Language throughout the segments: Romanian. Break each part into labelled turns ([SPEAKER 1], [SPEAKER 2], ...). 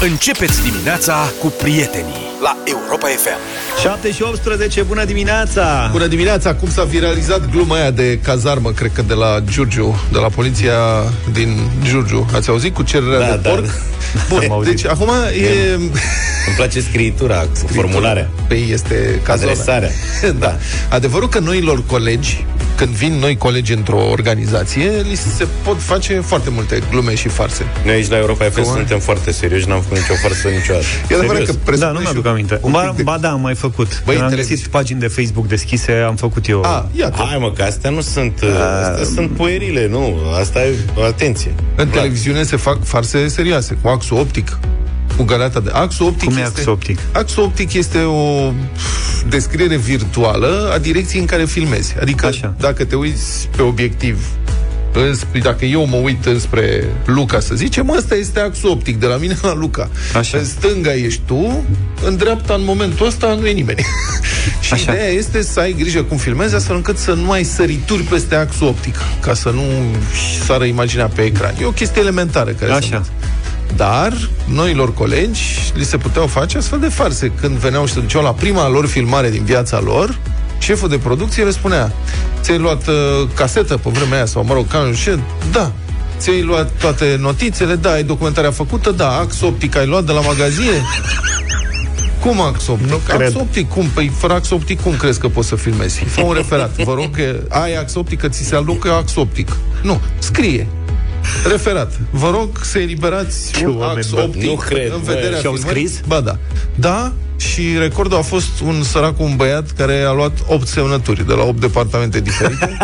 [SPEAKER 1] Începeți dimineața cu prietenii la Europa FM.
[SPEAKER 2] 7 și 18, bună dimineața!
[SPEAKER 3] Bună dimineața! Cum s-a viralizat gluma aia de cazarmă, cred că de la Giurgiu, de la poliția din Giurgiu. Ați auzit cu cererea
[SPEAKER 2] Da,
[SPEAKER 3] de
[SPEAKER 2] da,
[SPEAKER 3] porc?
[SPEAKER 2] da.
[SPEAKER 3] Bun,
[SPEAKER 2] Am auzit.
[SPEAKER 3] deci acum e...
[SPEAKER 2] Îmi place scriitura, formularea.
[SPEAKER 3] Păi este cazul
[SPEAKER 2] Adresarea.
[SPEAKER 3] da. Adevărul că noilor colegi, când vin noi colegi într-o organizație, li se pot face foarte multe glume și farse.
[SPEAKER 2] Noi aici la Europa FM
[SPEAKER 3] Cum?
[SPEAKER 2] suntem foarte serioși, n-am făcut nicio farsă niciodată.
[SPEAKER 3] E adevărat
[SPEAKER 2] Serios.
[SPEAKER 3] că presupune
[SPEAKER 4] Da, nu
[SPEAKER 3] și
[SPEAKER 4] mi-aduc aminte.
[SPEAKER 3] un
[SPEAKER 4] Ba,
[SPEAKER 3] pic de-
[SPEAKER 4] ba da, am mai făcut.
[SPEAKER 3] Băi,
[SPEAKER 4] Când am
[SPEAKER 3] televiziune.
[SPEAKER 4] găsit pagini de Facebook deschise, am făcut eu.
[SPEAKER 3] A, iată.
[SPEAKER 2] Hai mă, că astea nu sunt, astea sunt puerile, nu. Asta e, atenție.
[SPEAKER 3] În
[SPEAKER 2] Vlad.
[SPEAKER 3] televiziune se fac farse serioase, cu axul optic, cu galeata de axul optic.
[SPEAKER 4] Cum e
[SPEAKER 3] este,
[SPEAKER 4] axul optic?
[SPEAKER 3] Axul optic este o descriere virtuală a direcției în care filmezi. Adică
[SPEAKER 4] Așa.
[SPEAKER 3] dacă te uiți pe obiectiv înspre, dacă eu mă uit înspre Luca, să zicem, ăsta este axul optic, de la mine la Luca.
[SPEAKER 4] Așa.
[SPEAKER 3] În stânga ești tu, în dreapta, în momentul ăsta, nu e nimeni. și
[SPEAKER 4] Așa.
[SPEAKER 3] ideea este să ai grijă cum filmezi, astfel încât să nu ai sărituri peste axul optic, ca să nu sară imaginea pe ecran. E o chestie elementară care se
[SPEAKER 4] Așa.
[SPEAKER 3] învață. Dar noilor colegi li se puteau face astfel de farse. Când veneau și se duceau la prima lor filmare din viața lor, șeful de producție le spunea Ți-ai luat uh, casetă pe vremea aia sau, mă rog, ca ce? Da. Ți-ai luat toate notițele? Da. Ai documentarea făcută? Da. Ax optic ai luat de la magazie? Cum ax optic?
[SPEAKER 4] Nu
[SPEAKER 3] ax
[SPEAKER 4] cred.
[SPEAKER 3] optic, cum? Păi fără ax optic, cum crezi că poți să filmezi? Fă un referat. Vă rog că ai ax optic, că ți se alocă ax optic. Nu, scrie. Referat. Vă rog să eliberați
[SPEAKER 4] Ce
[SPEAKER 3] un
[SPEAKER 4] oameni,
[SPEAKER 3] ax
[SPEAKER 4] bă.
[SPEAKER 3] optic
[SPEAKER 2] Nu cred,
[SPEAKER 3] în
[SPEAKER 2] bă.
[SPEAKER 3] vederea
[SPEAKER 4] Și-au
[SPEAKER 3] filmării.
[SPEAKER 4] scris?
[SPEAKER 3] Ba da. Da, și recordul a fost un sărac, un băiat care a luat 8 semnături de la 8 departamente diferite.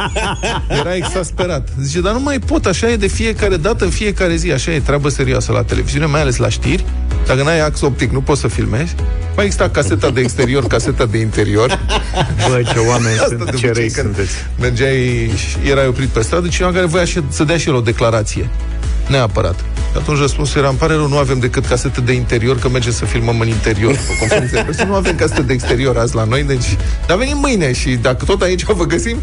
[SPEAKER 3] Era exasperat. Zice, dar nu mai pot, așa e de fiecare dată, în fiecare zi, așa e treabă serioasă la televiziune, mai ales la știri. Dacă n-ai ax optic, nu poți să filmezi. Mai exista caseta de exterior, caseta de interior.
[SPEAKER 4] Bă, ce oameni
[SPEAKER 3] Asta
[SPEAKER 4] sunt,
[SPEAKER 3] de
[SPEAKER 4] ce
[SPEAKER 3] obicei
[SPEAKER 4] răi
[SPEAKER 3] când
[SPEAKER 4] sunteți.
[SPEAKER 3] Mergeai și erai oprit pe stradă, cineva care voia și, să dea și el o declarație. Neapărat. Și atunci răspunsul era, îmi pare rău, nu avem decât casete de interior, că mergem să filmăm în interior. Pe conferințe de presă, nu avem casete de exterior azi la noi, deci... Dar venim mâine și dacă tot aici vă găsim,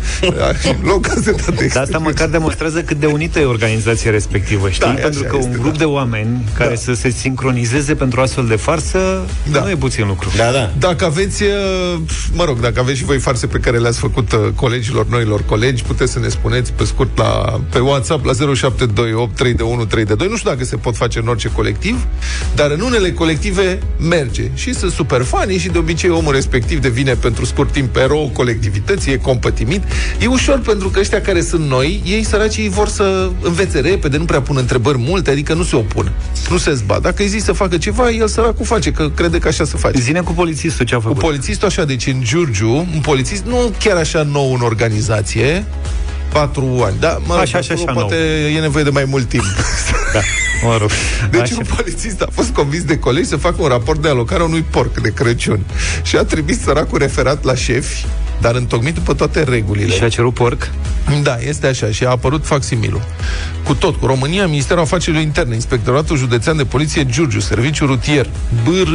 [SPEAKER 3] luăm caseta de exterior.
[SPEAKER 4] Dar asta măcar demonstrează cât de unită e organizația respectivă, știi?
[SPEAKER 3] Da, e
[SPEAKER 4] pentru
[SPEAKER 3] așa
[SPEAKER 4] că un
[SPEAKER 3] este,
[SPEAKER 4] grup
[SPEAKER 3] da.
[SPEAKER 4] de oameni care să se sincronizeze pentru astfel de farsă
[SPEAKER 3] Da.
[SPEAKER 4] nu e puțin lucru.
[SPEAKER 2] Da, da.
[SPEAKER 3] Dacă aveți, uh, mă rog, dacă aveți și voi farse pe care le-ați făcut uh, colegilor, noilor colegi, puteți să ne spuneți pe scurt la, pe WhatsApp la 0728 321 322. Nu știu dacă se pot face în orice colectiv, dar în unele colective merge. Și sunt super fani și de obicei omul respectiv devine pentru scurt timp erou colectivității, e compătimit. E ușor pentru că ăștia care sunt noi, ei săracii ei vor să învețe repede, nu prea pun întrebări multe, adică nu se opun, nu se zbat. Dacă îi zici să facă ceva, el săracul face, că crede că așa se face.
[SPEAKER 4] Zine cu polițistul ce a
[SPEAKER 3] Cu
[SPEAKER 4] făcut.
[SPEAKER 3] polițistul așa, deci în Giurgiu, un polițist nu chiar așa nou în organizație, patru ani, da, mă rog,
[SPEAKER 4] Așa, așa,
[SPEAKER 3] acolo
[SPEAKER 4] așa
[SPEAKER 3] poate e nevoie de mai mult timp.
[SPEAKER 4] da, mă rog.
[SPEAKER 3] Deci
[SPEAKER 4] Așa.
[SPEAKER 3] un polițist a fost convins de colegi să facă un raport de alocare a unui porc de Crăciun și a trimis săracul referat la șefi, dar întocmit după toate regulile.
[SPEAKER 4] Și a cerut porc?
[SPEAKER 3] Da, este așa și a apărut facsimilul. Cu tot, cu România, Ministerul Afacerilor Interne, Inspectoratul Județean de Poliție Giurgiu, Serviciu Rutier, BR,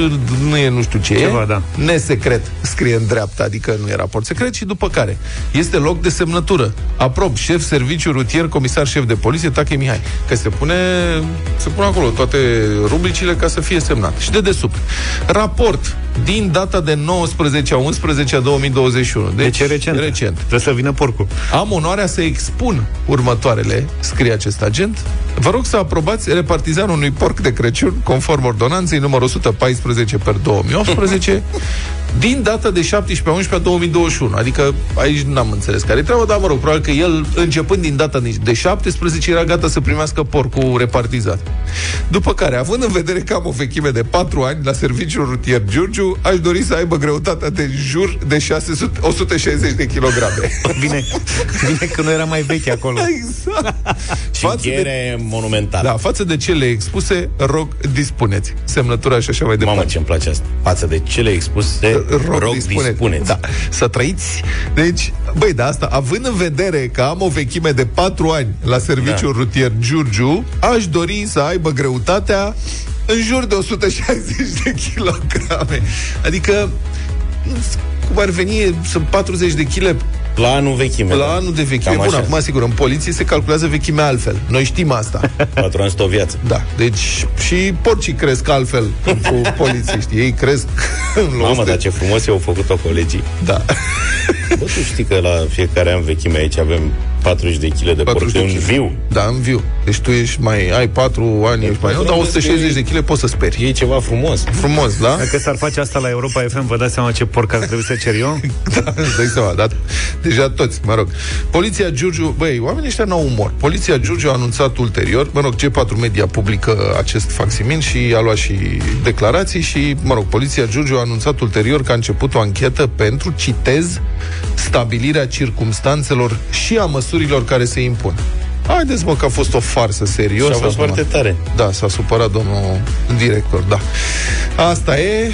[SPEAKER 3] nu e nu știu ce
[SPEAKER 4] Ceva,
[SPEAKER 3] e,
[SPEAKER 4] da.
[SPEAKER 3] nesecret, scrie în dreapta, adică nu e raport secret, și după care este loc de semnătură. Aprob, șef Serviciu Rutier, comisar șef de poliție, Tache Mihai. Că se pune, se pune acolo toate rubricile ca să fie semnat. Și de desubt. Raport din data de 19 a 11 a 2021. Deci,
[SPEAKER 4] Deci e recent.
[SPEAKER 3] recent.
[SPEAKER 4] Trebuie să vină porcul.
[SPEAKER 3] Am onoarea să expun următoarele, scrie acest agent. Vă rog să aprobați repartizarea unui porc de Crăciun conform ordonanței numărul 114 per 2018 din data de 17 a 11 a 2021. Adică aici n-am înțeles care e treaba, dar mă rog, probabil că el, începând din data de 17, era gata să primească porcul repartizat. După care, având în vedere că am o vechime de 4 ani la serviciul rutier Giurgiu, aș dori să aibă greutatea de jur de 600, 160 de kilograme.
[SPEAKER 4] Vine, vine că nu era mai vechi acolo.
[SPEAKER 3] Exact.
[SPEAKER 2] Și
[SPEAKER 3] Față de,
[SPEAKER 2] încheiere monumentală.
[SPEAKER 3] da, față de cele expuse, rog, dispuneți. Semnătura și așa mai departe.
[SPEAKER 2] Mamă, ce-mi place asta. Față de cele expuse, rog, rog dispuneți. dispuneți.
[SPEAKER 3] Da, să trăiți. Deci, băi, da, asta, având în vedere că am o vechime de 4 ani la serviciul
[SPEAKER 2] Da.
[SPEAKER 3] rutier Giurgiu, aș dori să aibă greutatea în jur de 160 de kilograme. Adică, cum ar veni, sunt 40 de kg
[SPEAKER 2] La anul vechime.
[SPEAKER 3] La
[SPEAKER 2] da.
[SPEAKER 3] anul de vechime.
[SPEAKER 2] Cam
[SPEAKER 3] Bun,
[SPEAKER 2] așa.
[SPEAKER 3] acum, sigur, în poliție se calculează vechimea altfel. Noi știm asta.
[SPEAKER 2] Patru ani sunt o viață.
[SPEAKER 3] Da, deci și porcii cresc altfel pentru polițiști. Ei cresc în
[SPEAKER 2] Mamă,
[SPEAKER 3] 100.
[SPEAKER 2] dar ce frumos i-au făcut-o colegii.
[SPEAKER 3] Da.
[SPEAKER 2] Bă, tu știi că la fiecare an vechime aici avem 40 de kg de porc
[SPEAKER 3] 40 de
[SPEAKER 2] în
[SPEAKER 3] kg.
[SPEAKER 2] viu.
[SPEAKER 3] Da, în viu. Deci tu ești mai, ai 4 ani, ești mai nou, dar 160 de kg poți să speri.
[SPEAKER 2] E ceva frumos.
[SPEAKER 3] Frumos, da?
[SPEAKER 4] Dacă s-ar face asta la Europa FM, vă dați seama ce porc ar trebui să cer eu?
[SPEAKER 3] Da, îți dai seama, da? Deja toți, mă rog. Poliția Giurgiu, băi, oamenii ăștia n-au umor. Poliția Giurgiu a anunțat ulterior, mă rog, G4 Media publică acest faximin și a luat și declarații și, mă rog, Poliția Giurgiu a anunțat ulterior că a început o anchetă pentru, citez, stabilirea circumstanțelor și a măsurilor care se impun. Haideți, mă, că a fost o farsă serios.
[SPEAKER 2] Și a fost
[SPEAKER 3] acum.
[SPEAKER 2] foarte tare.
[SPEAKER 3] Da, s-a supărat domnul director, da. Asta e.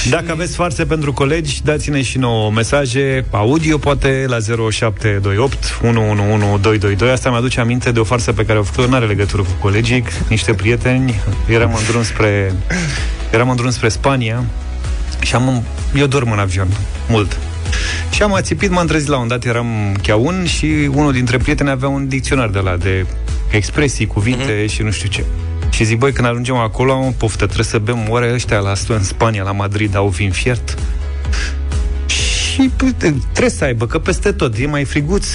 [SPEAKER 3] Și...
[SPEAKER 4] Dacă aveți farse pentru colegi, dați-ne și nouă mesaje audio, poate la 0728 111222. Asta mi-aduce aminte de o farsă pe care o făcut, nu are legătură cu colegii, niște prieteni. Eram în drum spre, eram în drum spre Spania și am, eu dorm în avion, mult. Și am ațipit, m-am trezit la un dat, eram cheaun și unul dintre prieteni avea un dicționar de la de expresii, cuvinte uh-huh. și nu știu ce. Și zic, băi, când ajungem acolo, am o poftă, trebuie să bem oare ăștia la în Spania, la Madrid, au vin fiert. Și uite, trebuie să aibă, că peste tot e mai friguț.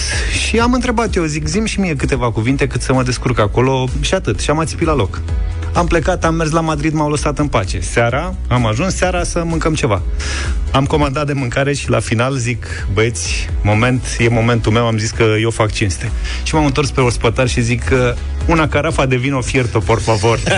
[SPEAKER 4] Și am întrebat eu, zic, zim și mie câteva cuvinte cât să mă descurc acolo și atât. Și am ațipit la loc. Am plecat, am mers la Madrid, m-au lăsat în pace. Seara, am ajuns seara să mâncăm ceva. Am comandat de mâncare și la final zic, băieți, moment, e momentul meu, am zis că eu fac cinste. Și m-am întors pe ospătar și zic că una carafa de vino fierto, por favor.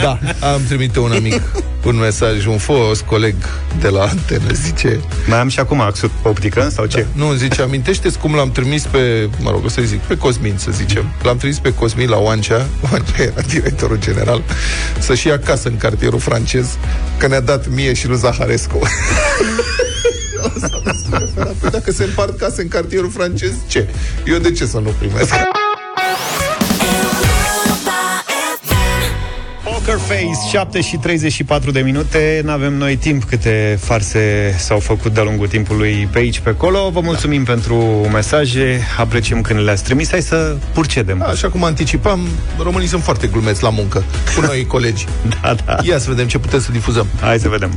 [SPEAKER 3] Da, am trimite un amic un mesaj, un fost coleg de la antenă, zice...
[SPEAKER 4] Mai am și acum axul optică sau ce?
[SPEAKER 3] Nu, zice, amintește-ți cum l-am trimis pe, mă rog, o să zic, pe Cosmin, să zicem. L-am trimis pe Cosmin la Oancea, Oancea era directorul general, să-și ia casă în cartierul francez, că ne-a dat mie și lui Zaharescu. Păi dacă se împart case în cartierul francez, ce? Eu de ce să nu primesc?
[SPEAKER 4] Poker Face, 7 și 34 de minute. N-avem noi timp câte farse s-au făcut de-a lungul timpului pe aici, pe acolo. Vă mulțumim pentru mesaje. Apreciem când le-ați trimis. Hai să purcedem.
[SPEAKER 3] Așa cum anticipam, românii sunt foarte glumeți la muncă cu noi colegi.
[SPEAKER 4] Da, da.
[SPEAKER 3] Ia să vedem ce putem să difuzăm.
[SPEAKER 4] Hai să vedem.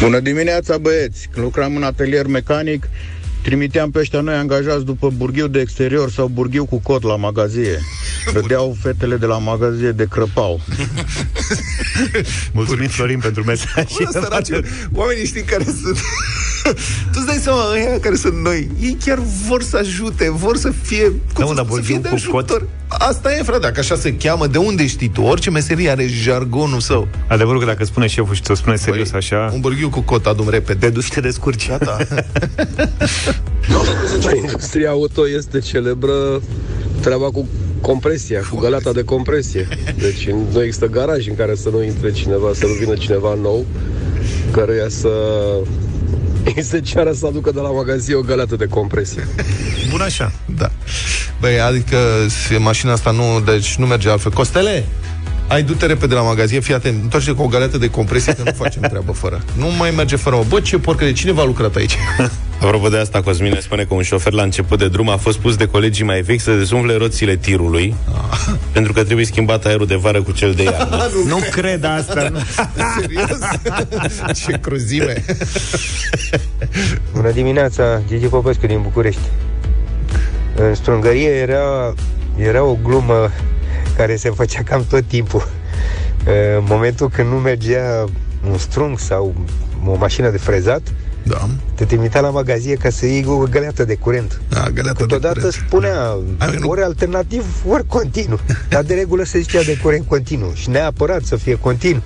[SPEAKER 5] Bună dimineața, băieți! Când lucram în atelier mecanic, trimiteam pe ăștia noi angajați după burghiu de exterior sau burghiu cu cot la magazie. Râdeau fetele de la magazie de crăpau.
[SPEAKER 4] Mulțumim, Florin, pentru mesaj.
[SPEAKER 3] Bă, săraci, oamenii știi care sunt Tu îți dai seama, ăia care sunt noi Ei chiar vor să ajute, vor să fie cum
[SPEAKER 4] Da, mă,
[SPEAKER 3] să,
[SPEAKER 4] dar
[SPEAKER 3] să fie
[SPEAKER 4] burghiu
[SPEAKER 3] de
[SPEAKER 4] cu
[SPEAKER 3] ajutor Asta e, frate, dacă așa se cheamă De unde știi tu? Orice meserie are jargonul său
[SPEAKER 4] Adevărul că dacă spune șeful și ți-o spune serios
[SPEAKER 3] Băi,
[SPEAKER 4] așa
[SPEAKER 3] Un bărghiu cu cot, adum repede
[SPEAKER 4] Te duci și te descurci
[SPEAKER 3] Gata
[SPEAKER 6] Industria auto este celebră treaba cu compresia, cu găleata de compresie. Deci nu există garaj în care să nu intre cineva, să nu vină cineva nou, căruia să îi se ceară să aducă de la magazie o găleată de compresie.
[SPEAKER 4] Bun așa
[SPEAKER 3] Da Băi, adică se- mașina asta nu Deci nu merge altfel Costele, ai du-te repede la magazie, fii atent, întoarce cu o galetă de compresie că nu facem treabă fără. Nu mai merge fără o. Bă, ce porcă, de cine v-a lucrat aici?
[SPEAKER 2] Apropo de asta, Cosmin ne spune că un șofer la început de drum a fost pus de colegii mai vechi să dezumfle roțile tirului, pentru că trebuie schimbat aerul de vară cu cel de iarnă.
[SPEAKER 4] Nu cred asta nu.
[SPEAKER 3] Serios? ce cruzime!
[SPEAKER 7] Bună dimineața, Gigi Popescu din București. În strungărie era, era o glumă care se făcea cam tot timpul. În momentul când nu mergea un strung sau o mașină de frezat,
[SPEAKER 3] Da,
[SPEAKER 7] te trimitea la magazie ca să iei o găleată de curent.
[SPEAKER 3] da galeată de
[SPEAKER 7] Totodată
[SPEAKER 3] curent.
[SPEAKER 7] spunea
[SPEAKER 3] Ai, nu-
[SPEAKER 7] ori alternativ, ori continuu. Dar de regulă se zicea de curent continuu și neapărat să fie continuu.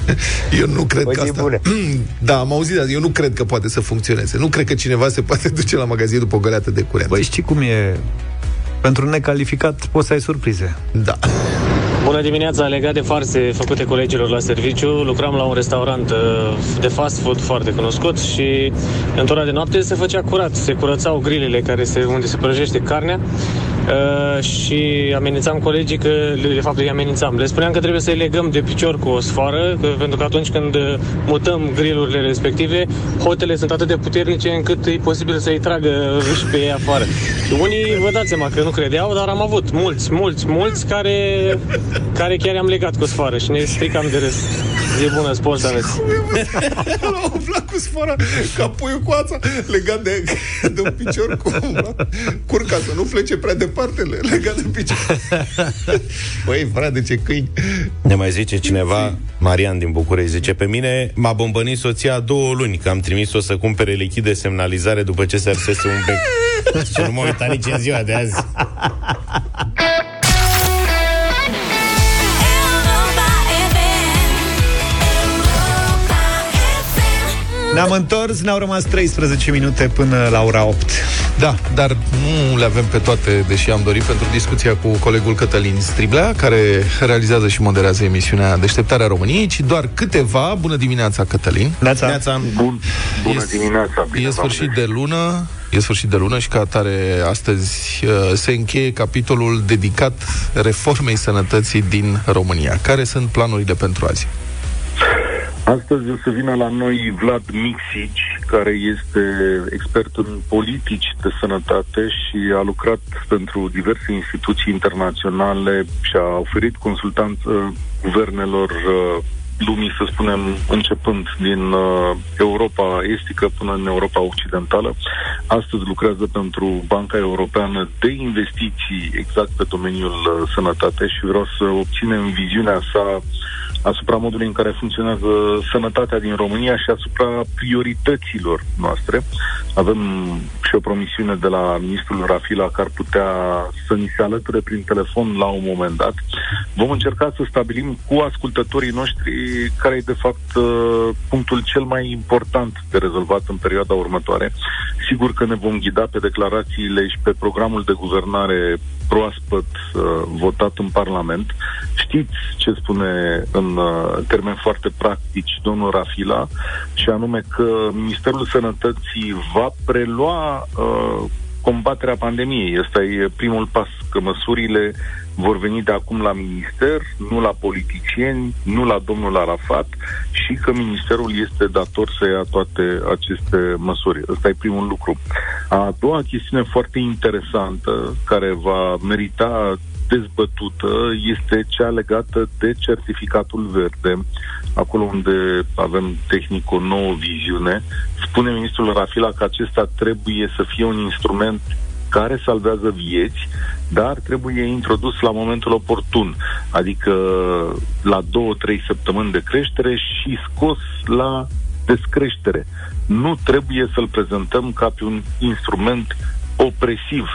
[SPEAKER 3] Eu nu cred
[SPEAKER 7] O
[SPEAKER 3] că
[SPEAKER 7] zi
[SPEAKER 3] asta...
[SPEAKER 7] bună.
[SPEAKER 3] Da, am auzit, dar eu nu cred că poate să funcționeze. Nu cred că cineva se poate duce la magazie după o găleată de curent.
[SPEAKER 4] Băi, știi cum e? Pentru un necalificat poți să ai surprize.
[SPEAKER 3] Da.
[SPEAKER 8] Bună dimineața, legat de farse făcute colegilor la serviciu, lucram la un restaurant uh, de fast food foarte cunoscut și în ora de noapte se făcea curat, se curățau grilele care se, unde se prăjește carnea uh, și amenințam colegii că, de fapt îi amenințam. Le spuneam că trebuie să-i legăm de picior cu o sfoară, că, pentru că atunci când uh, mutăm grillurile respective, hotele sunt atât de puternice încât e posibil să-i tragă și pe ei afară. Și unii, vă dați seama că nu credeau, dar am avut mulți, mulți, mulți care, care chiar i-am legat cu sfoară și ne stricam de râs. Zi bună, spor să aveți.
[SPEAKER 3] L-a umflat cu sfoara ca puiul cu ața legat de, de un picior cu curca să nu plece prea departe legat de picior. Băi, frate, ce câini.
[SPEAKER 2] Ne mai zice cineva, Marian din București, zice, pe mine m-a bombănit soția două luni, că am trimis-o să cumpere lichid de semnalizare după ce se arsese un bec. Și nu m-a uitat nici în ziua de azi.
[SPEAKER 4] Ne-am întors, ne-au rămas 13 minute până la ora 8.
[SPEAKER 3] Da, dar nu le avem pe toate, deși am dorit, pentru discuția cu colegul Cătălin Striblea, care realizează și moderează emisiunea Deșteptarea României, ci doar câteva. Bună dimineața, Cătălin!
[SPEAKER 4] Neața.
[SPEAKER 2] Neața.
[SPEAKER 9] Bun, bună
[SPEAKER 3] Este-
[SPEAKER 9] dimineața! Bine
[SPEAKER 3] E
[SPEAKER 9] v-am
[SPEAKER 3] sfârșit
[SPEAKER 9] găsit.
[SPEAKER 3] de lună, e sfârșit de lună și ca atare astăzi uh, se încheie capitolul dedicat reformei sănătății din România. Care sunt planurile pentru azi?
[SPEAKER 9] Astăzi o să vină la noi Vlad Mixici, care este expert în politici de sănătate și a lucrat pentru diverse instituții internaționale și a oferit consultanță guvernelor uh, lumii, să spunem, începând din uh, Europa estică până în Europa occidentală. Astăzi lucrează pentru Banca Europeană de Investiții exact pe domeniul uh, sănătate și vreau să obținem viziunea sa asupra modului în care funcționează sănătatea din România și asupra priorităților noastre. Avem și o promisiune de la ministrul Rafila care ar putea să ni se alăture prin telefon la un moment dat. Vom încerca să stabilim cu ascultătorii noștri care e de fapt uh, punctul cel mai important de rezolvat în perioada următoare. Sigur că ne vom ghida pe declarațiile și pe programul de guvernare proaspăt uh, votat în Parlament. Știți ce spune în uh, termeni foarte practici domnul Rafila și anume că Ministerul Sănătății va prelua uh, combaterea pandemiei. Ăsta e primul pas, că măsurile vor veni de acum la minister, nu la politicieni, nu la domnul Arafat și că ministerul este dator să ia toate aceste măsuri. Ăsta e primul lucru. A doua chestiune foarte interesantă, care va merita dezbătută, este cea legată de certificatul verde, acolo unde avem tehnic o nouă viziune. Spune ministrul Rafila că acesta trebuie să fie un instrument care salvează vieți, dar trebuie introdus la momentul oportun, adică la două, trei săptămâni de creștere și scos la descreștere. Nu trebuie să-l prezentăm ca pe un instrument opresiv,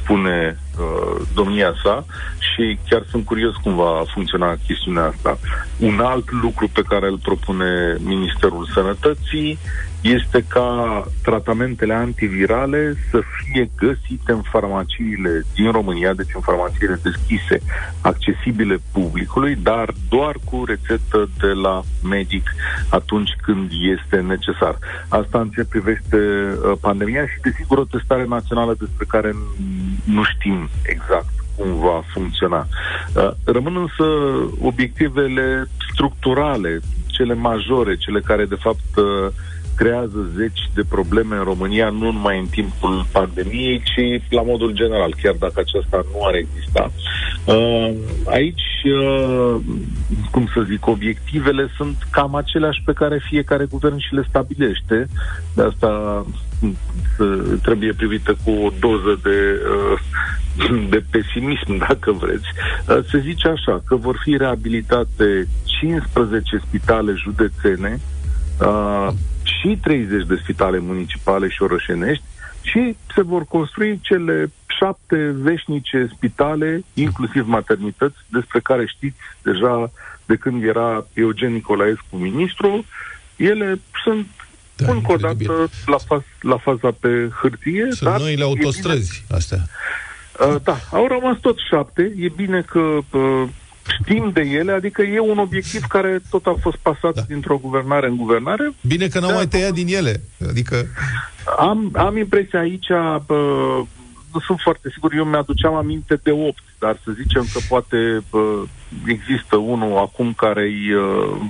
[SPEAKER 9] spune uh, domnia sa și chiar sunt curios cum va funcționa chestiunea asta. Un alt lucru pe care îl propune Ministerul Sănătății este ca tratamentele antivirale să fie găsite în farmaciile din România, deci în farmaciile deschise, accesibile publicului, dar doar cu rețetă de la medic atunci când este necesar. Asta în ce privește uh, pandemia și, desigur, o testare națională despre care n- nu știm exact cum va funcționa. Uh, Rămân însă obiectivele structurale, cele majore, cele care de fapt uh, creează zeci de probleme în România, nu numai în timpul pandemiei, ci la modul general, chiar dacă aceasta nu ar exista. Uh, Aici, uh, cum să zic, obiectivele sunt cam aceleași pe care fiecare guvern și le stabilește. De asta mm, să- trebuie privită cu o doză de, uh, de pesimism, dacă vreți. Uh, Se zice așa, că vor fi reabilitate 15 spitale județene, uh, și 30 de spitale municipale și orășenești și se vor construi cele șapte veșnice spitale, inclusiv maternități, despre care știți deja de când era Eugen Nicolaescu ministru. Ele sunt
[SPEAKER 3] Da,
[SPEAKER 9] da, încă o
[SPEAKER 3] incredibil.
[SPEAKER 9] dată la, faz, la faza pe hârtie.
[SPEAKER 3] Sunt
[SPEAKER 9] dar
[SPEAKER 3] noile
[SPEAKER 9] e bine-
[SPEAKER 3] autostrăzi astea.
[SPEAKER 9] Uh, da, au rămas tot șapte. E bine că uh, știm de ele, adică e un obiectiv care tot a fost pasat
[SPEAKER 3] Da.
[SPEAKER 9] da. dintr-o guvernare în guvernare.
[SPEAKER 3] Bine că n-au
[SPEAKER 9] Da.
[SPEAKER 3] mai tăiat din ele. Adică,
[SPEAKER 9] Am, am impresia aici, uh, nu sunt foarte sigur. Eu mi-aduceam aminte de 8, dar să zicem că poate uh, există unul acum care-i uh,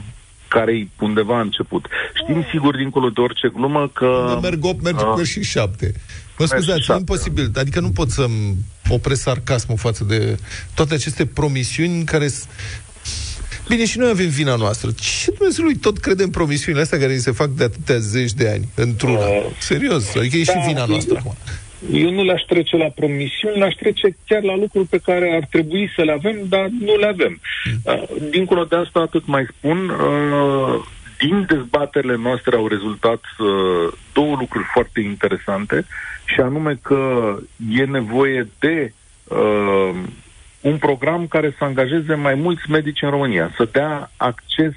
[SPEAKER 9] care undeva a început. Știm sigur, dincolo de orice glumă, că...
[SPEAKER 3] Nu merg 8, merg, uh, merg și 7. Mă scuzați, e imposibil. Adică nu pot să-mi opresc sarcasmul față de toate aceste promisiuni care Bine, și noi avem vina noastră. Ce Dumnezeului tot credem promisiunile astea care se fac de atâtea zeci de ani într-una? Uh, Serios, adică e da, și vina noastră acum.
[SPEAKER 9] Eu nu le-aș trece la promisiuni, le-aș trece chiar la lucruri pe care ar trebui să le avem, dar nu le avem. Mm. Uh, dincolo de asta, atât mai spun, uh, din dezbaterile noastre au rezultat uh, două lucruri foarte interesante, și anume că e nevoie de uh, un program care să angajeze mai mulți medici în România, să dea acces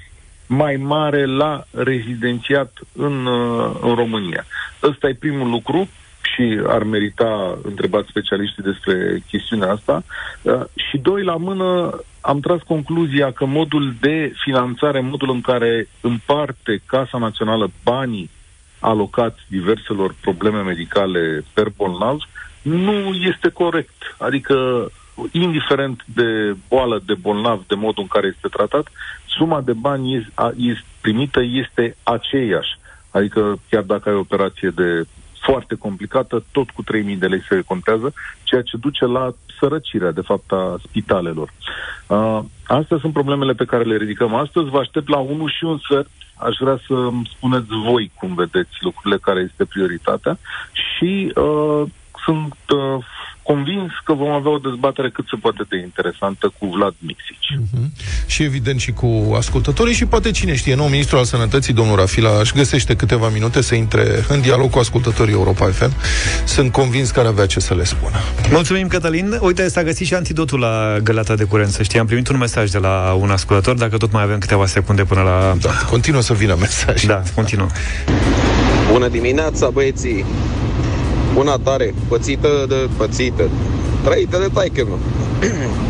[SPEAKER 9] mai mare la rezidențiat în, uh, în România. Ăsta e primul lucru și ar merita întrebat specialiștii despre chestiunea asta. Uh, și doi, la mână, am tras concluzia că modul de finanțare, modul în care împarte Casa Națională banii alocați diverselor probleme medicale per bolnav, nu este corect. Adică indiferent de boală, de bolnav, de modul în care este tratat, suma de bani este, primită este aceeași. Adică chiar dacă ai o operație de foarte complicată, tot cu 3.000 de lei se contează, ceea ce duce la sărăcirea, de fapt, a spitalelor. Uh, astea sunt problemele pe care le ridicăm astăzi. Vă aștept la unul și un sfert. Aș vrea să îmi spuneți voi cum vedeți lucrurile, care este prioritatea și uh, sunt uh, convins că vom avea o dezbatere cât se poate de interesantă cu Vlad Mixici. Uh-huh.
[SPEAKER 3] Și evident și cu ascultătorii și poate cine știe, nou ministru al sănătății, domnul Rafila, își găsește câteva minute să intre în dialog cu ascultătorii Europa FM. Sunt convins că ar avea ce să le spună.
[SPEAKER 4] Mulțumim, Cătălin. Uite, s-a găsit și antidotul la gălata de curent. Să știi, am primit un mesaj de la un ascultător, dacă tot mai avem câteva secunde până la...
[SPEAKER 3] Da, continuă să vină mesaj.
[SPEAKER 4] Da, continuă.
[SPEAKER 10] Bună dimineața, băieții! Una tare, pățită de pățită, trăită de taică meu.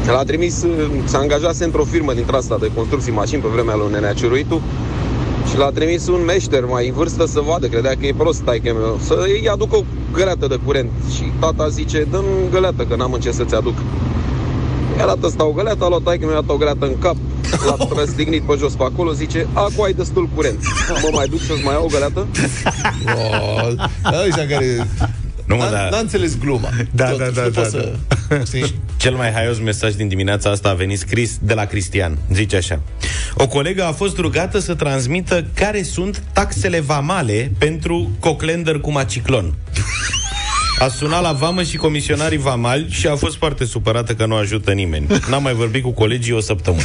[SPEAKER 10] L-a trimis, s-a angajat într-o firmă dintre asta de construcții mașini pe vremea lui Nenea Ciuruitu și l-a trimis un meșter mai în vârstă să vadă, credea că e prost taică meu, să îi aducă o găleată de curent. Și tata zice, dă găleată, că n-am în ce să-ți aduc. I-a dat ăsta o găleată, a luat taică mi-a dat o găleată în cap, l-a răstignit pe jos pe acolo, zice, acu ai destul curent. Mă mai duc să-ți mai iau o găleată?
[SPEAKER 3] Oh, care nu, mă, da. N-a înțeles gluma.
[SPEAKER 4] Da, Tot, da, da, da, să...
[SPEAKER 2] da. Cel mai haios mesaj din dimineața asta a venit scris de la Cristian. Zice așa. O colegă a fost rugată să transmită care sunt taxele vamale pentru coclender cu maciclon. A sunat la vamă și comisionarii vamali și a fost foarte supărată că nu ajută nimeni. N-am mai vorbit cu colegii o săptămână.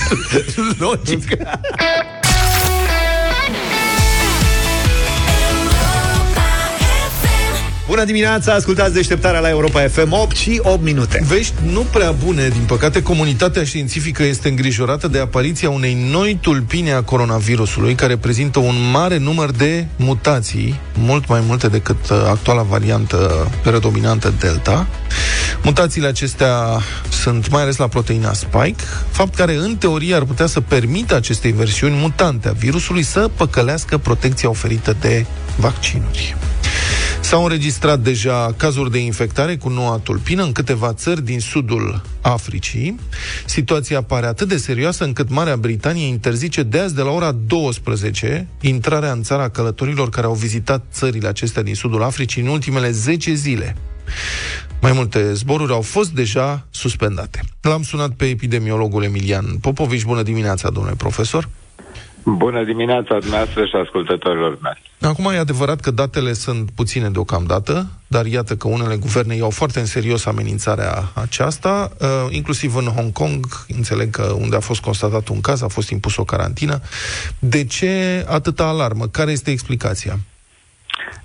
[SPEAKER 3] Logic.
[SPEAKER 4] Bună dimineața, ascultați deșteptarea la Europa FM 8 și 8 minute.
[SPEAKER 3] Vești nu prea bune, din păcate, comunitatea științifică este îngrijorată de apariția unei noi tulpine a coronavirusului, care prezintă un mare număr de mutații, mult mai multe decât uh, actuala variantă predominantă Delta. Mutațiile acestea sunt mai ales la proteina spike, fapt care în teorie ar putea să permită acestei versiuni mutante a virusului să păcălească protecția oferită de vaccinuri. S-au înregistrat deja cazuri de infectare cu noua tulpină în câteva țări din sudul Africii. Situația pare atât de serioasă încât Marea Britanie interzice de azi de la ora 12 intrarea în țara călătorilor care au vizitat țările acestea din sudul Africii în ultimele 10 zile. Mai multe zboruri au fost deja suspendate. L-am sunat pe epidemiologul Emilian Popovici. Bună dimineața, domnule profesor!
[SPEAKER 11] Bună dimineața dumneavoastră și ascultătorilor mei.
[SPEAKER 3] Acum e adevărat că datele sunt puține deocamdată, dar iată că unele guverne iau foarte în serios amenințarea aceasta, uh, inclusiv în Hong Kong, înțeleg că unde a fost constatat un caz, a fost impus o carantină. De ce atâta alarmă? Care este explicația?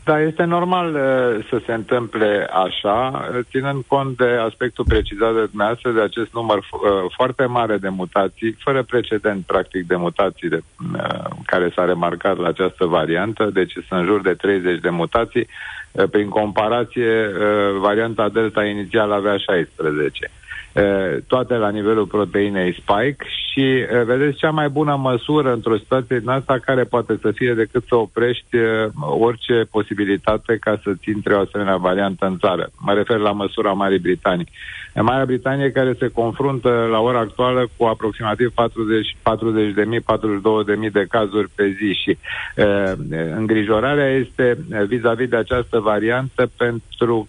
[SPEAKER 11] Da, este normal uh, să se întâmple așa, ținând cont de aspectul precizat de dumneavoastră, de acest număr uh, foarte mare de mutații, fără precedent, practic, de mutații de, uh, care s-a remarcat la această variantă, deci sunt în jur de 30 de mutații. Uh, prin comparație, uh, varianta Delta inițial avea 16. Uh, toate la nivelul proteinei spike și uh, vedeți cea mai bună măsură într-o situație din asta care poate să fie decât să oprești uh, orice posibilitate ca să-ți intre o asemenea variantă în țară. Mă refer la măsura Marii Britanii. În Marea Britanie care se confruntă la ora actuală cu aproximativ 40, 40 de mii, 42 de mii de cazuri pe zi și uh, îngrijorarea este uh, vis-a-vis de această variantă pentru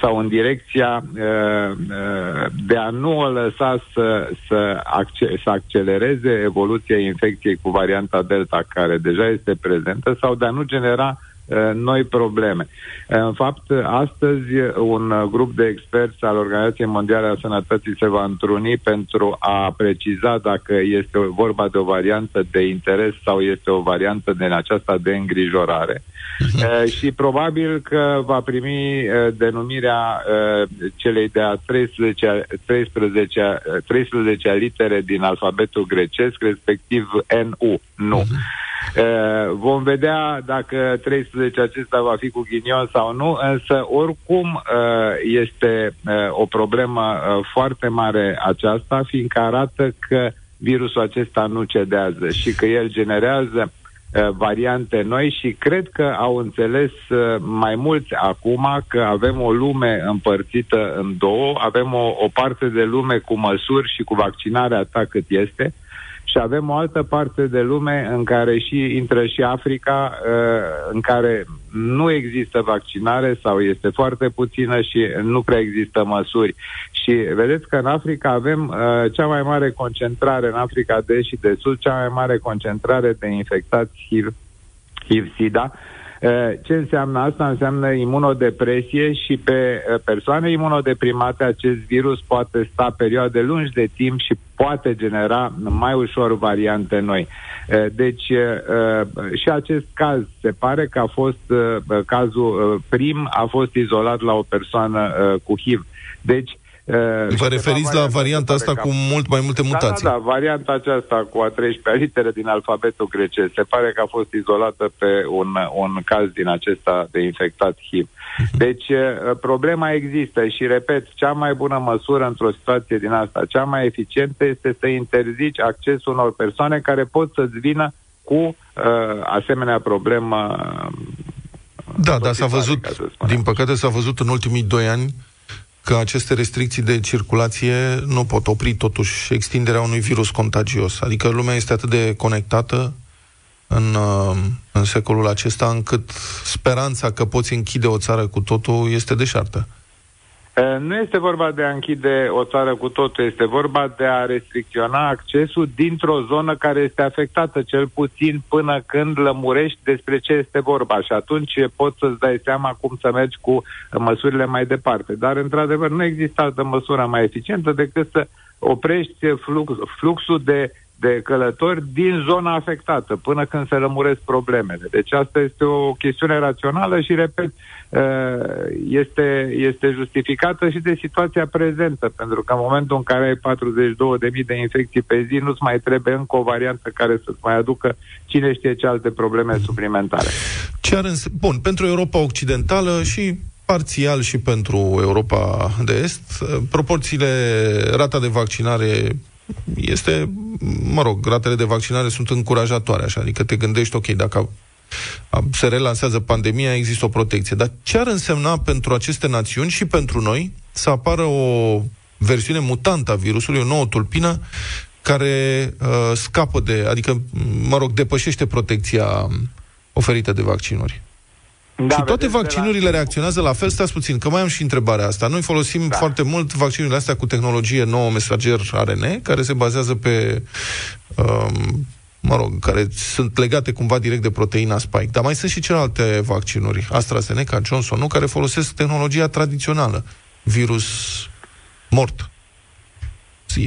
[SPEAKER 11] sau în direcția uh, uh, de a nu o lăsa să, să, acce- să accelereze evoluția infecției cu varianta Delta, care deja este prezentă, sau de a nu genera uh, noi probleme. În fapt, astăzi un grup de experți al Organizației Mondiale a Sănătății se va întruni pentru a preciza dacă este vorba de o variantă de interes sau este o variantă din aceasta de îngrijorare. Uh, și probabil că va primi uh, denumirea uh, celei de-a 13, 13, 13 litere din alfabetul grecesc, respectiv NU, nu. Uh, vom vedea dacă 13 acesta va fi cu ghinion sau nu, însă oricum uh, este uh, o problemă uh, foarte mare aceasta, fiindcă arată că virusul acesta nu cedează și că el generează Uh, variante noi și cred că au înțeles uh, mai mulți acum că avem o lume împărțită în două, avem o, o parte de lume cu măsuri și cu vaccinarea ta cât este și avem o altă parte de lume în care și intră și Africa, uh, în care nu există vaccinare sau este foarte puțină și nu prea există măsuri. Și vedeți că în Africa avem uh, cea mai mare concentrare, în Africa de și de Sud, cea mai mare concentrare de infectați HIV, HIV-SIDA, Eh, ce înseamnă asta? Înseamnă imunodepresie și pe eh, persoane imunodeprimate acest virus poate sta perioade lungi de timp și poate genera mai ușor variante noi. Eh, deci și acest caz se pare că a fost cazul prim, a fost izolat la o persoană cu HIV. Deci
[SPEAKER 3] Uh, Vă referiți la varianta asta cu mult mai multe mutații?
[SPEAKER 11] Da, da, da, varianta aceasta cu a 13-a litere din alfabetul grecesc. Se pare că a fost izolată pe un, un caz din acesta de infectat HIV. Mhm. Deci, uh, problema există și, repet, cea mai bună măsură într-o situație din asta, cea mai eficientă este să interzici accesul unor persoane care pot să-ți vină cu uh, asemenea problemă.
[SPEAKER 3] Da, dar s-a văzut, din păcate s-a văzut în ultimii doi ani că aceste restricții de circulație nu pot opri totuși extinderea unui virus contagios. Adică lumea este atât de conectată în, uh, în secolul acesta încât speranța că poți închide o țară cu totul este deșartă.
[SPEAKER 11] Nu este vorba de a închide o țară cu totul, este vorba de a restricționa accesul dintr-o zonă care este afectată, cel puțin până când lămurești despre ce este vorba și atunci poți să-ți dai seama cum să mergi cu măsurile mai departe. Dar, într-adevăr, nu există altă măsură mai eficientă decât să oprești flux, fluxul de de călători din zona afectată, până când se rămuresc problemele. Deci asta este o chestiune rațională și, repet, uh, este, este justificată și de situația prezentă, pentru că în momentul în care ai 42.000 de infecții pe zi, nu-ți mai trebuie încă o variantă care să-ți mai aducă cine știe ce alte probleme suplimentare.
[SPEAKER 3] Ce ar îns- Bun, pentru Europa Occidentală și parțial și pentru Europa de Est, uh, proporțiile, rata de vaccinare este, mă rog, ratele de vaccinare sunt încurajatoare, așa, adică te gândești, ok, dacă se relansează pandemia, există o protecție. Dar ce ar însemna pentru aceste națiuni și pentru noi să apară o versiune mutantă a virusului, o nouă tulpină, care uh, scapă de, adică, mă rog, depășește protecția oferită de vaccinuri? Da, și toate vaccinurile la... reacționează la fel? Stați puțin, că mai am și întrebarea asta. Noi folosim da. foarte mult vaccinurile astea cu tehnologie nouă mesager RNA, care se bazează pe... Um, mă rog, care sunt legate cumva direct de proteina spike. Dar mai sunt și celelalte vaccinuri, AstraZeneca, Johnson, nu, care folosesc tehnologia tradițională. Virus mort.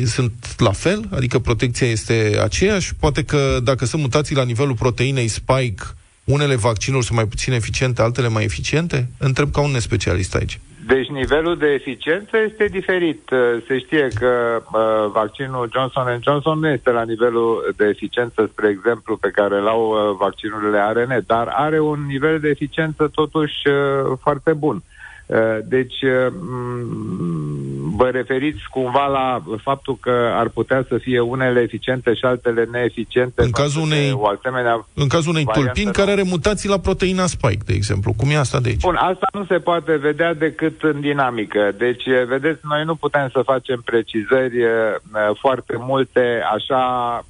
[SPEAKER 3] Sunt la fel? Adică protecția este aceeași? Poate că dacă sunt mutații la nivelul proteinei spike, unele vaccinuri sunt mai puțin eficiente, altele mai eficiente? Întreb ca un nespecialist aici.
[SPEAKER 11] Deci nivelul de eficiență este diferit. Uh, se știe că uh, vaccinul Johnson Johnson nu este la nivelul de eficiență, spre exemplu, pe care îl au uh, vaccinurile ARN, dar are un nivel de eficiență totuși uh, foarte bun. Uh, Deci, uh, m, vă referiți cumva la faptul că ar putea să fie unele eficiente și altele neeficiente?
[SPEAKER 3] În cazul
[SPEAKER 11] față de
[SPEAKER 3] unei-
[SPEAKER 11] O asemenea
[SPEAKER 3] În cazul unei
[SPEAKER 11] variantă
[SPEAKER 3] tulpini
[SPEAKER 11] nouă?
[SPEAKER 3] care are mutații la proteina spike, de exemplu. Cum e asta de aici?
[SPEAKER 11] Bun, asta nu se poate vedea decât în dinamică. Deci, eh, vedeți, noi nu putem să facem precizări eh, eh, foarte multe așa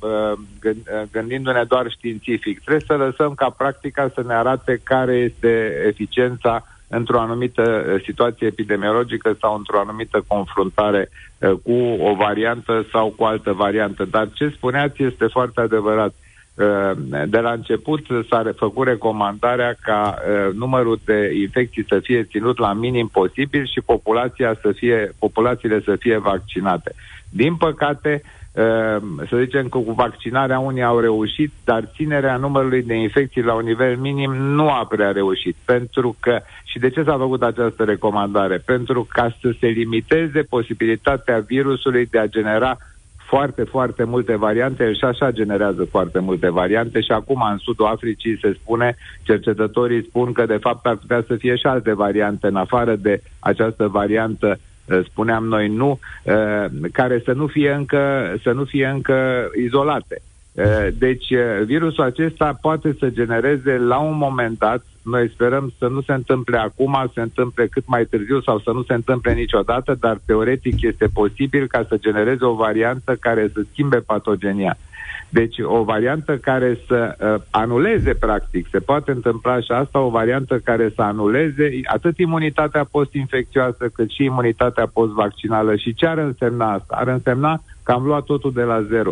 [SPEAKER 11] eh, gând- eh, gândindu-ne doar științific. Trebuie să lăsăm ca practica să ne arate care este eficiența într-o anumită eh, situație epidemiologică sau într-o anumită confruntare eh, cu o variantă sau cu altă variantă. Dar ce spuneați este foarte adevărat. Uh, De la început s-a făcut recomandarea ca uh, numărul de infecții să fie ținut la minim posibil și populația să fie, populațiile să fie vaccinate. Din păcate, uh, să zicem că cu vaccinarea unii au reușit, dar ținerea numărului de infecții la un nivel minim nu a prea reușit. Pentru că, și de ce s-a făcut această recomandare? Pentru ca să se limiteze posibilitatea virusului de a genera foarte, foarte multe variante, el și așa generează foarte multe variante și acum în sudul Africii se spune, cercetătorii spun că de fapt ar putea să fie și alte variante în afară de această variantă eh, spuneam noi nu, eh, care să nu fie încă, să nu fie încă izolate. Eh, Deci eh, virusul acesta poate să genereze la un moment dat, noi sperăm să nu se întâmple acum, să se întâmple cât mai târziu sau să nu se întâmple niciodată, dar teoretic este posibil ca să genereze o variantă care să schimbe patogenia. Deci o variantă care să uh, anuleze, practic, se poate întâmpla și asta, o variantă care să anuleze atât imunitatea post-infecțioasă cât și imunitatea post-vaccinală. Și ce ar însemna asta? Ar însemna că am luat totul de la zero.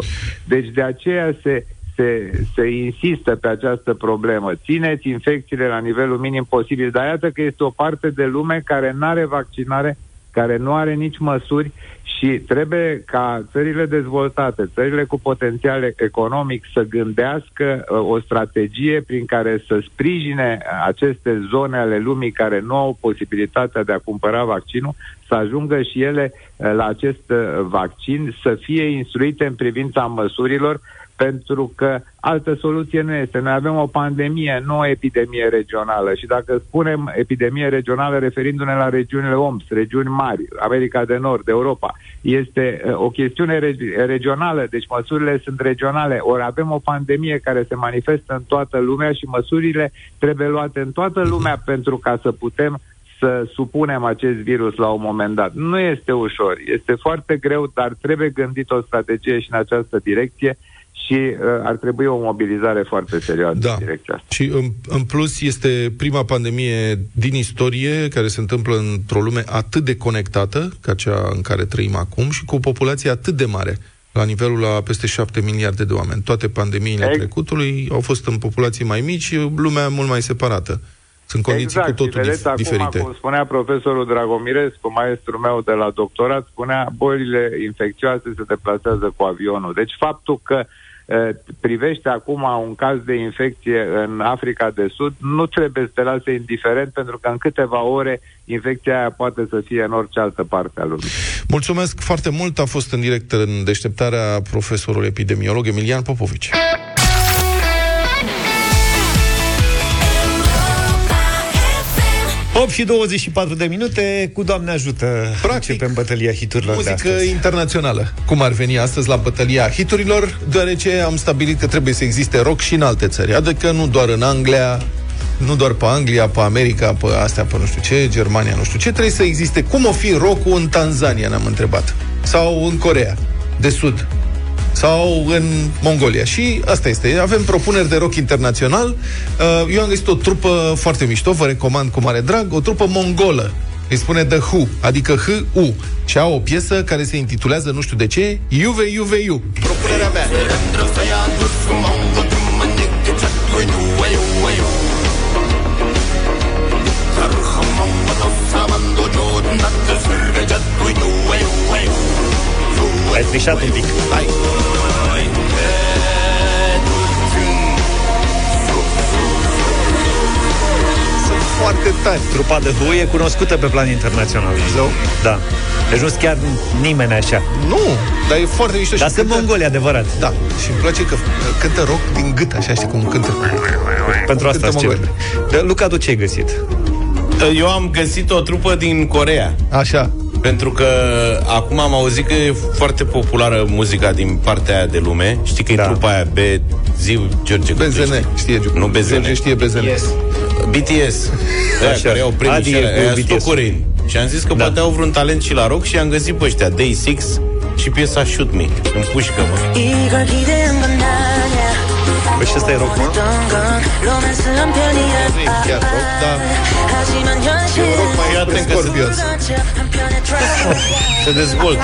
[SPEAKER 11] Deci de aceea se, se, se insistă pe această problemă. Țineți infecțiile la nivelul minim posibil, dar iată că este o parte de lume care nu are vaccinare, care nu are nici măsuri și trebuie ca țările dezvoltate, țările cu potențial economic să gândească uh, o strategie prin care să sprijine aceste zone ale lumii care nu au posibilitatea de a cumpăra vaccinul, să ajungă și ele uh, la acest uh, vaccin, să fie instruite în privința măsurilor, pentru că altă soluție nu este. Noi avem o pandemie, nu o epidemie regională și dacă spunem epidemie regională referindu-ne la regiunile OMS, regiuni mari, America de Nord, Europa, este uh, o chestiune regi- regională, deci măsurile sunt regionale. Ori avem o pandemie care se manifestă în toată lumea și măsurile trebuie luate în toată lumea pentru ca să putem să supunem acest virus la un moment dat. Nu este ușor, este foarte greu, dar trebuie gândit o strategie și în această direcție și uh, ar trebui o mobilizare foarte serioasă
[SPEAKER 3] Da.
[SPEAKER 11] în direcția asta.
[SPEAKER 3] Și în, în plus este prima pandemie din istorie care se întâmplă într-o lume atât de conectată ca cea în care trăim acum și cu o populație atât de mare la nivelul la peste 7 miliarde de oameni. Toate pandemiile
[SPEAKER 11] Ex-
[SPEAKER 3] trecutului au fost în populații mai mici și lumea mult mai separată. Sunt condiții
[SPEAKER 11] exact.
[SPEAKER 3] cu totul
[SPEAKER 11] și vedeți,
[SPEAKER 3] dif-
[SPEAKER 11] acum,
[SPEAKER 3] diferite.
[SPEAKER 11] cum spunea profesorul Dragomirescu, maestrul meu de la doctorat, spunea bolile infecțioase se deplasează cu avionul. Deci faptul că eh, privește acum un caz de infecție în Africa de Sud, nu trebuie să te lase indiferent, pentru că în câteva ore infecția aia poate să fie în orice altă parte a lumii.
[SPEAKER 3] Mulțumesc foarte mult. A fost în direct în deșteptarea profesorul epidemiolog Emilian Popovici.
[SPEAKER 4] 8 și 24 de minute, cu Doamne ajută.
[SPEAKER 3] Practic,
[SPEAKER 4] Începem bătălia hiturilor de
[SPEAKER 3] Muzică
[SPEAKER 4] astăzi.
[SPEAKER 3] internațională, cum ar veni astăzi la bătălia hiturilor, deoarece am stabilit că trebuie să existe rock și în alte țări. Adică nu doar în Anglia, nu doar pe Anglia, pe America, pe astea, pe nu știu ce, Germania, nu știu ce, trebuie să existe. Cum o fi rock în Tanzania, ne-am întrebat. Sau în Corea de Sud. Sau în Mongolia. Și asta este. Avem propuneri de rock internațional. Uh, Eu am găsit o trupă foarte mișto, vă recomand cu mare drag, o trupă mongolă. Îi spune The Who, adică H-U. Și au o piesă care se intitulează, nu știu de ce, Iuve, Iuve, Iu. Propunerea mea.
[SPEAKER 4] Ai trișat un pic.
[SPEAKER 3] Hai. Foarte tari.
[SPEAKER 4] Trupa de Who e cunoscută pe plan internațional.
[SPEAKER 3] Nu?
[SPEAKER 4] Da. Deci nu chiar nimeni așa.
[SPEAKER 3] Nu, dar e foarte mișto.
[SPEAKER 4] Dar
[SPEAKER 3] și
[SPEAKER 4] sunt
[SPEAKER 3] cântă-
[SPEAKER 4] mongoli adevărat.
[SPEAKER 3] Da, și îmi place că cântă rock din gât, așa știi cum cântă.
[SPEAKER 4] Pentru asta
[SPEAKER 3] Cântă
[SPEAKER 4] îți cer.
[SPEAKER 3] mongoli.
[SPEAKER 4] De- Luca, tu ce ai găsit?
[SPEAKER 2] Eu am găsit o trupă din Corea.
[SPEAKER 3] Așa.
[SPEAKER 2] Pentru că acum am auzit că e foarte populară muzica din partea aia de lume. Știi că da. e trupa aia B, Ziu, George
[SPEAKER 3] BZN, știe Giu.
[SPEAKER 2] Nu BZN.
[SPEAKER 3] George știe BZN.
[SPEAKER 2] Yes. BTS. Aia
[SPEAKER 4] Așa.
[SPEAKER 2] care au premii
[SPEAKER 4] Adi
[SPEAKER 2] și
[SPEAKER 4] e
[SPEAKER 2] alea,
[SPEAKER 4] cu
[SPEAKER 2] aia
[SPEAKER 4] BTS.
[SPEAKER 2] sunt coreeni. Și am zis că
[SPEAKER 4] Da.
[SPEAKER 2] poate au vreun talent și la rock și am găsit pe ăștia Day 6 și piesa Shoot Me. În pușcă, mă.
[SPEAKER 4] Păi și ăsta e rock, mă?
[SPEAKER 3] Nu e chiar rock, dar... E un rock mai
[SPEAKER 2] Fii atent că
[SPEAKER 12] se...
[SPEAKER 2] se dezvoltă.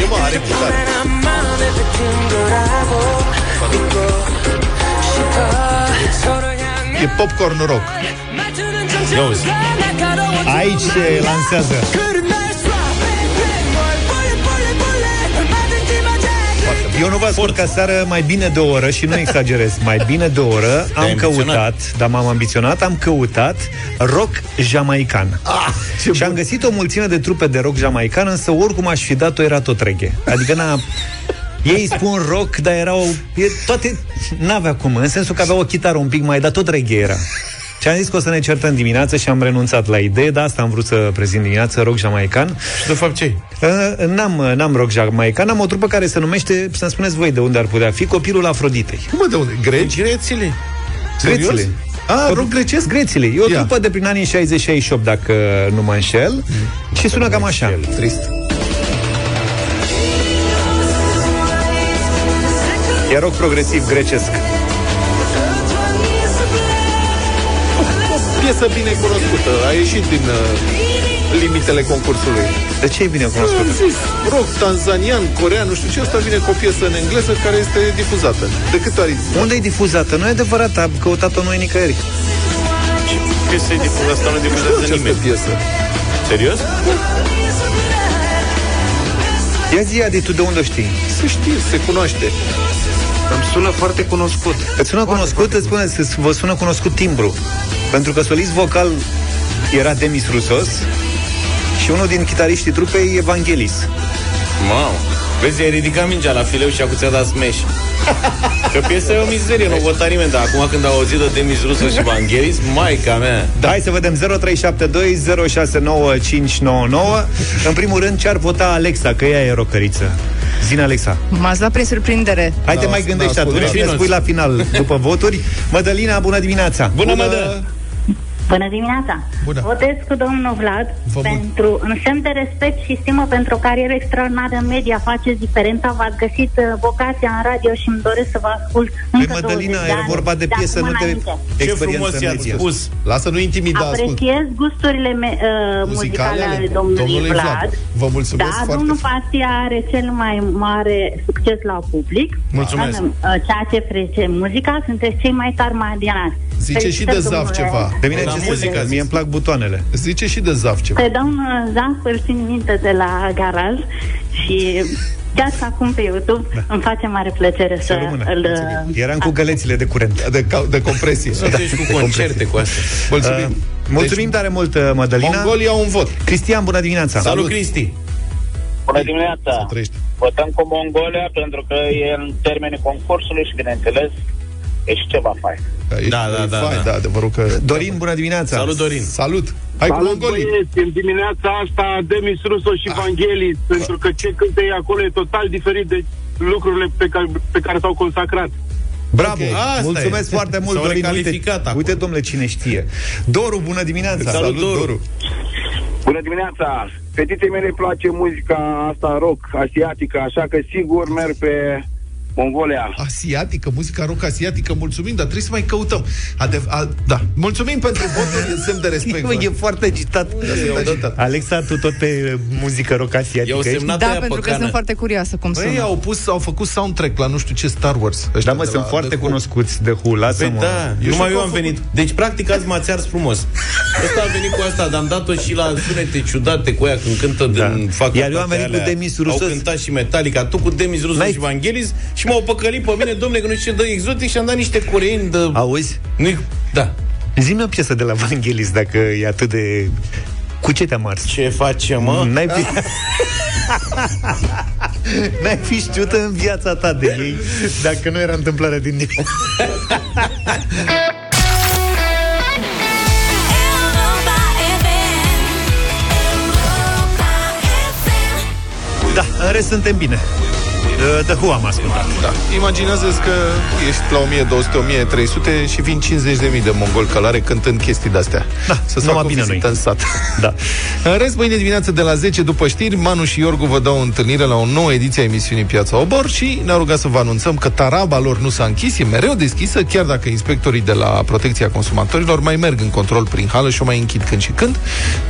[SPEAKER 3] E mă, are
[SPEAKER 12] chitare.
[SPEAKER 3] E popcorn rock.
[SPEAKER 2] Ia
[SPEAKER 4] Aici se lansează Eu nu vă ascult ca seară mai bine de o oră și nu exagerez, mai bine de o oră am
[SPEAKER 2] Te-ai ambiționat.
[SPEAKER 4] căutat, dar m-am ambiționat, am căutat rock jamaican.
[SPEAKER 3] Ah, ce
[SPEAKER 4] și am
[SPEAKER 3] bun.
[SPEAKER 4] găsit o mulțime de trupe de rock jamaican, însă oricum aș fi dat-o, era tot reggae. Adică n-a... Ei spun rock, dar erau... E, toate... N-avea cum, în sensul că avea o chitară un pic mai, dar tot reggae era. Și am zis că o să ne certăm dimineață și am renunțat la idee, dar asta am vrut să prezint dimineață, rock jamaican.
[SPEAKER 2] Și de fapt ce
[SPEAKER 4] Uh, N-am, n-am rock jamaican, am o trupă care se numește, să-mi spuneți voi de unde ar putea fi, Copilul Afroditei.
[SPEAKER 3] Cum mă, de unde? Greci?
[SPEAKER 2] Grețile.
[SPEAKER 3] Serios?
[SPEAKER 4] Grețile.
[SPEAKER 3] Ah, rock grecesc?
[SPEAKER 4] Grețile. E o
[SPEAKER 3] Ia.
[SPEAKER 4] trupă de prin anii 60-68, dacă nu mă înșel, și sună cam așa.
[SPEAKER 3] Trist.
[SPEAKER 4] E rock progresiv grecesc.
[SPEAKER 3] Piesă bine cunoscută. A ieșit din uh, limitele concursului.
[SPEAKER 4] De ce e bine
[SPEAKER 3] Am
[SPEAKER 4] cunoscută?
[SPEAKER 3] zis, rock tanzanian, corean, nu știu ce, asta vine cu o piesă în engleză care este difuzată. De câte ori?
[SPEAKER 4] Unde e difuzată? Nu e adevărat, am căutat-o noi nicăieri.
[SPEAKER 2] Piesa e difuzată, asta nu difuzează
[SPEAKER 3] această
[SPEAKER 2] nimeni.
[SPEAKER 3] piesă?
[SPEAKER 2] Serios?
[SPEAKER 4] Ia zi, Adi, tu de unde o știi?
[SPEAKER 3] Se știe, se cunoaște.
[SPEAKER 2] Îmi sună foarte cunoscut.
[SPEAKER 4] Îți sună cunoscut, îți spune, îți- vă sună cunoscut timbru. Pentru că solist vocal era Demis Rusos și unul din chitariștii trupei Evanghelis.
[SPEAKER 2] Mamă. Vezi, ai ridicat mingea la fileu și acum ți-a dat smash. Că piesa e o mizerie, nu vota nimeni, dar acum când au auzit de Demis Russo și Vangelis, maica mea.
[SPEAKER 4] Da. Hai să vedem 0372069599. În primul rând, ce-ar vota Alexa, că ea e rocăriță. Zine, Alexa.
[SPEAKER 13] M-ați dat prin surprindere.
[SPEAKER 4] Hai te
[SPEAKER 3] Da,
[SPEAKER 4] mai gândești
[SPEAKER 3] da,
[SPEAKER 4] atunci
[SPEAKER 3] ascult,
[SPEAKER 4] și ne
[SPEAKER 2] da.
[SPEAKER 4] spui la final, după voturi. Mădălina, bună dimineața!
[SPEAKER 2] Bună, mădă!
[SPEAKER 14] Bună dimineața!
[SPEAKER 3] Bună.
[SPEAKER 14] Votez cu domnul Vlad
[SPEAKER 3] Vă mul-
[SPEAKER 14] pentru, în semn de respect și stimă pentru o carieră extraordinară în media. Faceți diferența, v-ați găsit uh, vocația în radio și îmi doresc să vă ascult
[SPEAKER 4] Păi,
[SPEAKER 14] încă
[SPEAKER 4] Mădălina,
[SPEAKER 14] 20 de
[SPEAKER 4] era
[SPEAKER 14] ani,
[SPEAKER 4] vorba de piesă,
[SPEAKER 14] acum
[SPEAKER 4] nu de
[SPEAKER 14] înainte.
[SPEAKER 2] Ce
[SPEAKER 4] experiență
[SPEAKER 2] frumos
[SPEAKER 4] în
[SPEAKER 2] i-ați
[SPEAKER 4] media.
[SPEAKER 2] spus.
[SPEAKER 3] Lasă, nu intimida, ascult.
[SPEAKER 14] Apreciez gusturile me, uh, muzicale ale domnului,
[SPEAKER 3] domnului
[SPEAKER 14] Vlad.
[SPEAKER 3] Vlad. Vă mulțumesc
[SPEAKER 14] Da,
[SPEAKER 3] foarte
[SPEAKER 14] domnul
[SPEAKER 3] mult.
[SPEAKER 14] Pastia are cel mai mare succes la public.
[SPEAKER 2] Mulțumesc.
[SPEAKER 14] În, uh, ceea ce frece muzica, sunteți cei mai tari madianați.
[SPEAKER 3] Zice și de Zaf ceva.
[SPEAKER 4] Pe mine
[SPEAKER 2] La
[SPEAKER 4] ce
[SPEAKER 2] muzică,
[SPEAKER 4] muzică,
[SPEAKER 2] a zis.
[SPEAKER 4] mie îmi plac butoanele.
[SPEAKER 3] Zice și de Zaf ceva.
[SPEAKER 14] Pe domnul Zaf îl țin minte de la garaj și chiar și acum pe YouTube da. îmi face mare plăcere să,
[SPEAKER 4] Să rămână.
[SPEAKER 14] îl...
[SPEAKER 4] Eram cu gălețile de curent.
[SPEAKER 3] De, ca- de compresie.
[SPEAKER 2] Sunteți cu concerte cu astea.
[SPEAKER 3] Mulțumim.
[SPEAKER 4] Uh, mulțumim tare mult, uh, Mădălina.
[SPEAKER 3] Mongolii au un vot.
[SPEAKER 4] Cristian, bună dimineața!
[SPEAKER 2] Salut, Cristi!
[SPEAKER 15] Bună dimineața!
[SPEAKER 3] Să trăiești.
[SPEAKER 15] Votăm cu Mongolia pentru că e în termenii concursului și, bineînțeles, e și ceva fain.
[SPEAKER 3] Ești
[SPEAKER 2] Da, da, da,
[SPEAKER 3] fain,
[SPEAKER 2] da.
[SPEAKER 3] da, adevărul că...
[SPEAKER 4] Dorin, bună dimineața!
[SPEAKER 2] Salut, Dorin!
[SPEAKER 3] Salut! Hai cu
[SPEAKER 16] Salut,
[SPEAKER 3] mongolii!
[SPEAKER 16] băieți, în dimineața asta Demis Russo și Vangelis, pentru că ce cântă ei acolo e total diferit de lucrurile pe care, pe care s-au consacrat.
[SPEAKER 4] Bravo!
[SPEAKER 3] Ok,
[SPEAKER 2] asta
[SPEAKER 4] Mulțumesc
[SPEAKER 2] e.
[SPEAKER 4] foarte mult,
[SPEAKER 2] S-au
[SPEAKER 4] Dorin.
[SPEAKER 2] recalificat
[SPEAKER 4] Uite,
[SPEAKER 2] acum.
[SPEAKER 4] uite, domnule, cine știe. Doru, bună dimineața!
[SPEAKER 2] Salut, Doru.
[SPEAKER 3] Doru!
[SPEAKER 17] Bună dimineața! Fetiței mele îi place muzica asta rock, asiatică, așa că sigur merg pe Mongolia.
[SPEAKER 3] Asiatică, muzica rock asiatică, mulțumim, dar trebuie să mai căutăm. Adev- a, da, mulțumim pentru votul, e semn de respect.
[SPEAKER 4] Bă, e foarte agitat.
[SPEAKER 3] Da, sunt agitat.
[SPEAKER 4] Alexa, tu tot pe muzică rock asiatică
[SPEAKER 2] I-au
[SPEAKER 4] ești?
[SPEAKER 2] semnat
[SPEAKER 13] Da,
[SPEAKER 2] aia
[SPEAKER 13] pentru
[SPEAKER 2] pe
[SPEAKER 13] că
[SPEAKER 2] cană.
[SPEAKER 13] sunt foarte curioasă cum
[SPEAKER 3] Băi,
[SPEAKER 13] sună.
[SPEAKER 3] au pus, au făcut soundtrack la nu știu ce Star Wars. ăștia
[SPEAKER 4] Da, mă,
[SPEAKER 3] de
[SPEAKER 4] sunt
[SPEAKER 3] la
[SPEAKER 4] foarte
[SPEAKER 3] The Who.
[SPEAKER 4] cunoscuți de Hu, lasă
[SPEAKER 2] Păi
[SPEAKER 4] mă.
[SPEAKER 2] da,
[SPEAKER 3] Eu
[SPEAKER 2] numai
[SPEAKER 3] știu
[SPEAKER 2] eu
[SPEAKER 3] că
[SPEAKER 2] am
[SPEAKER 3] au
[SPEAKER 2] venit. Deci, practic, azi m-ați ars frumos. Ăsta a venit cu asta, dar am dat-o și la sunete ciudate cu ea când cântă
[SPEAKER 4] Da.
[SPEAKER 2] din fac
[SPEAKER 4] Iar eu am venit cu Demis Roussos.
[SPEAKER 2] Au cântat și Metallica, tu cu Demis Rusos
[SPEAKER 4] N-ai-
[SPEAKER 2] și Vangelis și m-au păcălit pe mine, domnule, că nu știu ce dă exotic și am dat niște coreeni de...
[SPEAKER 4] Auzi?
[SPEAKER 2] Nu da.
[SPEAKER 4] Zi-mi o piesă de la Vangelis, dacă e atât de... Cu ce te-am ars?
[SPEAKER 2] Ce face, mă?
[SPEAKER 4] N-ai pi... N-ai fi știut în viața ta de ei Dacă nu era întâmplare din nou Da, în rest suntem bine Uh, The Who am ascultat
[SPEAKER 3] Da. Imaginează-ți că ești la 1200-1300 și vin 50.000 de mongoli călare cântând chestii de-astea.
[SPEAKER 4] Da,
[SPEAKER 3] Să
[SPEAKER 4] numai
[SPEAKER 3] facă o
[SPEAKER 4] bine
[SPEAKER 3] vizită
[SPEAKER 4] noi.
[SPEAKER 3] în sat.
[SPEAKER 4] Da.
[SPEAKER 3] În rest, mâine dimineață de la 10 după știri, Manu și Iorgu vă dau o întâlnire la o nouă ediție a emisiunii Piața Obor și ne-a rugat să vă anunțăm că taraba lor nu s-a închis, e mereu deschisă, chiar dacă inspectorii de la Protecția Consumatorilor mai merg în control prin hală și o mai închid când și când,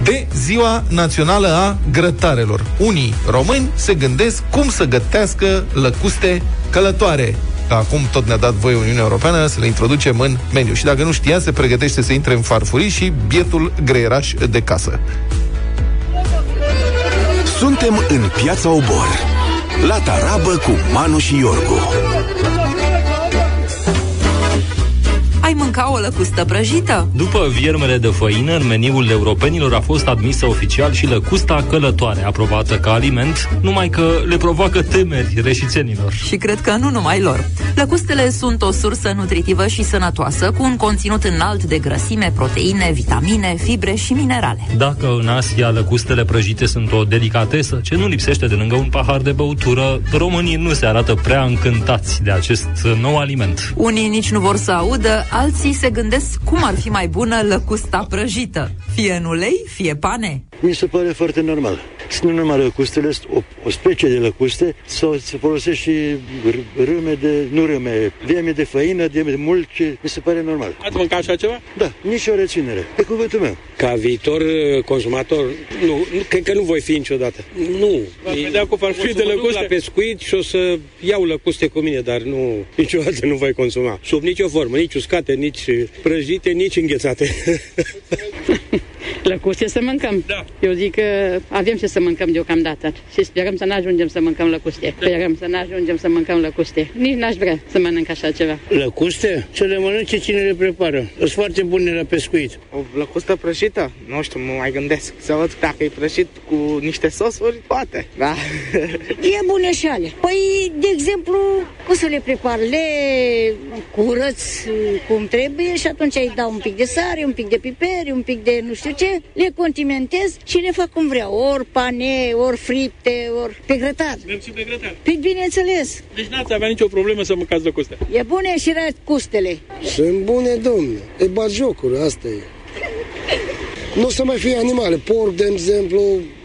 [SPEAKER 3] de Ziua Națională a Grătarelor. Unii români se gândesc cum să gătească lăcuste călătoare. Că Acum tot ne-a dat voie Uniunea Europeană să le introducem în meniu. Și dacă nu știa, se pregătește să intre în farfurii și bietul greieraș de casă.
[SPEAKER 1] Suntem în Piața Obor. La tarabă cu Manu și Iorgu.
[SPEAKER 18] Ai mânca o lăcustă prăjită?
[SPEAKER 19] După viermele de făină, în meniul europenilor a fost admisă oficial și lăcusta călătoare, aprobată ca aliment, numai că le provoacă temeri reșițenilor.
[SPEAKER 18] Și cred că nu numai lor. Lăcustele sunt o sursă nutritivă și sănătoasă, cu un conținut înalt de grăsime, proteine, vitamine, fibre și minerale.
[SPEAKER 19] Dacă în Asia lăcustele prăjite sunt o delicatesă ce nu lipsește de lângă un pahar de băutură, românii nu se arată prea încântați de acest nou aliment.
[SPEAKER 18] Unii nici nu vor să audă, alții se gândesc cum ar fi mai bună lăcusta prăjită. Fie în ulei, fie pane.
[SPEAKER 20] Mi se pare foarte normal. Sunt nu numai lăcustele, sunt o, o specie de lăcuste sau se folosește și r- râme de, nu râme, vieme de făină, de mulci, mi se pare normal.
[SPEAKER 21] Ați mâncat așa ceva?
[SPEAKER 20] Da, nici o reținere. Pe cuvântul meu.
[SPEAKER 21] Ca viitor uh, consumator, nu, nu cred că nu voi fi niciodată. Nu. V-ați vedea cu farfurii de lăcuste? la pescuit și o să iau lăcuste cu mine, dar nu, niciodată nu voi consuma. Sub nicio formă, nici uscate, nici prăjite, nici înghețate.
[SPEAKER 22] Lăcuste să mâncăm. Da. Eu zic că avem ce să mâncăm deocamdată și sperăm să nu ajungem să mâncăm lăcuste. Da. Sperăm să nu ajungem să mâncăm lăcuste. Nici n-aș vrea să mănânc așa ceva.
[SPEAKER 21] Lăcuste? Să le mănânce cine le prepară. Sunt foarte bune la pescuit.
[SPEAKER 23] O lăcustă prăjită? Nu știu, mă mai gândesc. Să văd dacă e prăjit cu niște sosuri, poate. Da.
[SPEAKER 24] E bună și ale. Păi, de exemplu, cum să le prepar? Le curăț cum trebuie și atunci îi dau un pic de sare, un pic de piper, un pic de nu știu ce, le condimentez și le fac cum vreau. Ori pane, ori fripte, ori pe grătar.
[SPEAKER 21] Merg și pe grătar.
[SPEAKER 24] Păi, bineînțeles.
[SPEAKER 21] Deci n-ați avea nicio problemă să mâncați lăcuste.
[SPEAKER 24] E bune și răcustele.
[SPEAKER 25] Sunt bune, domne. E bagiocuri, asta e. Nu o să mai fie animale, porc, de exemplu,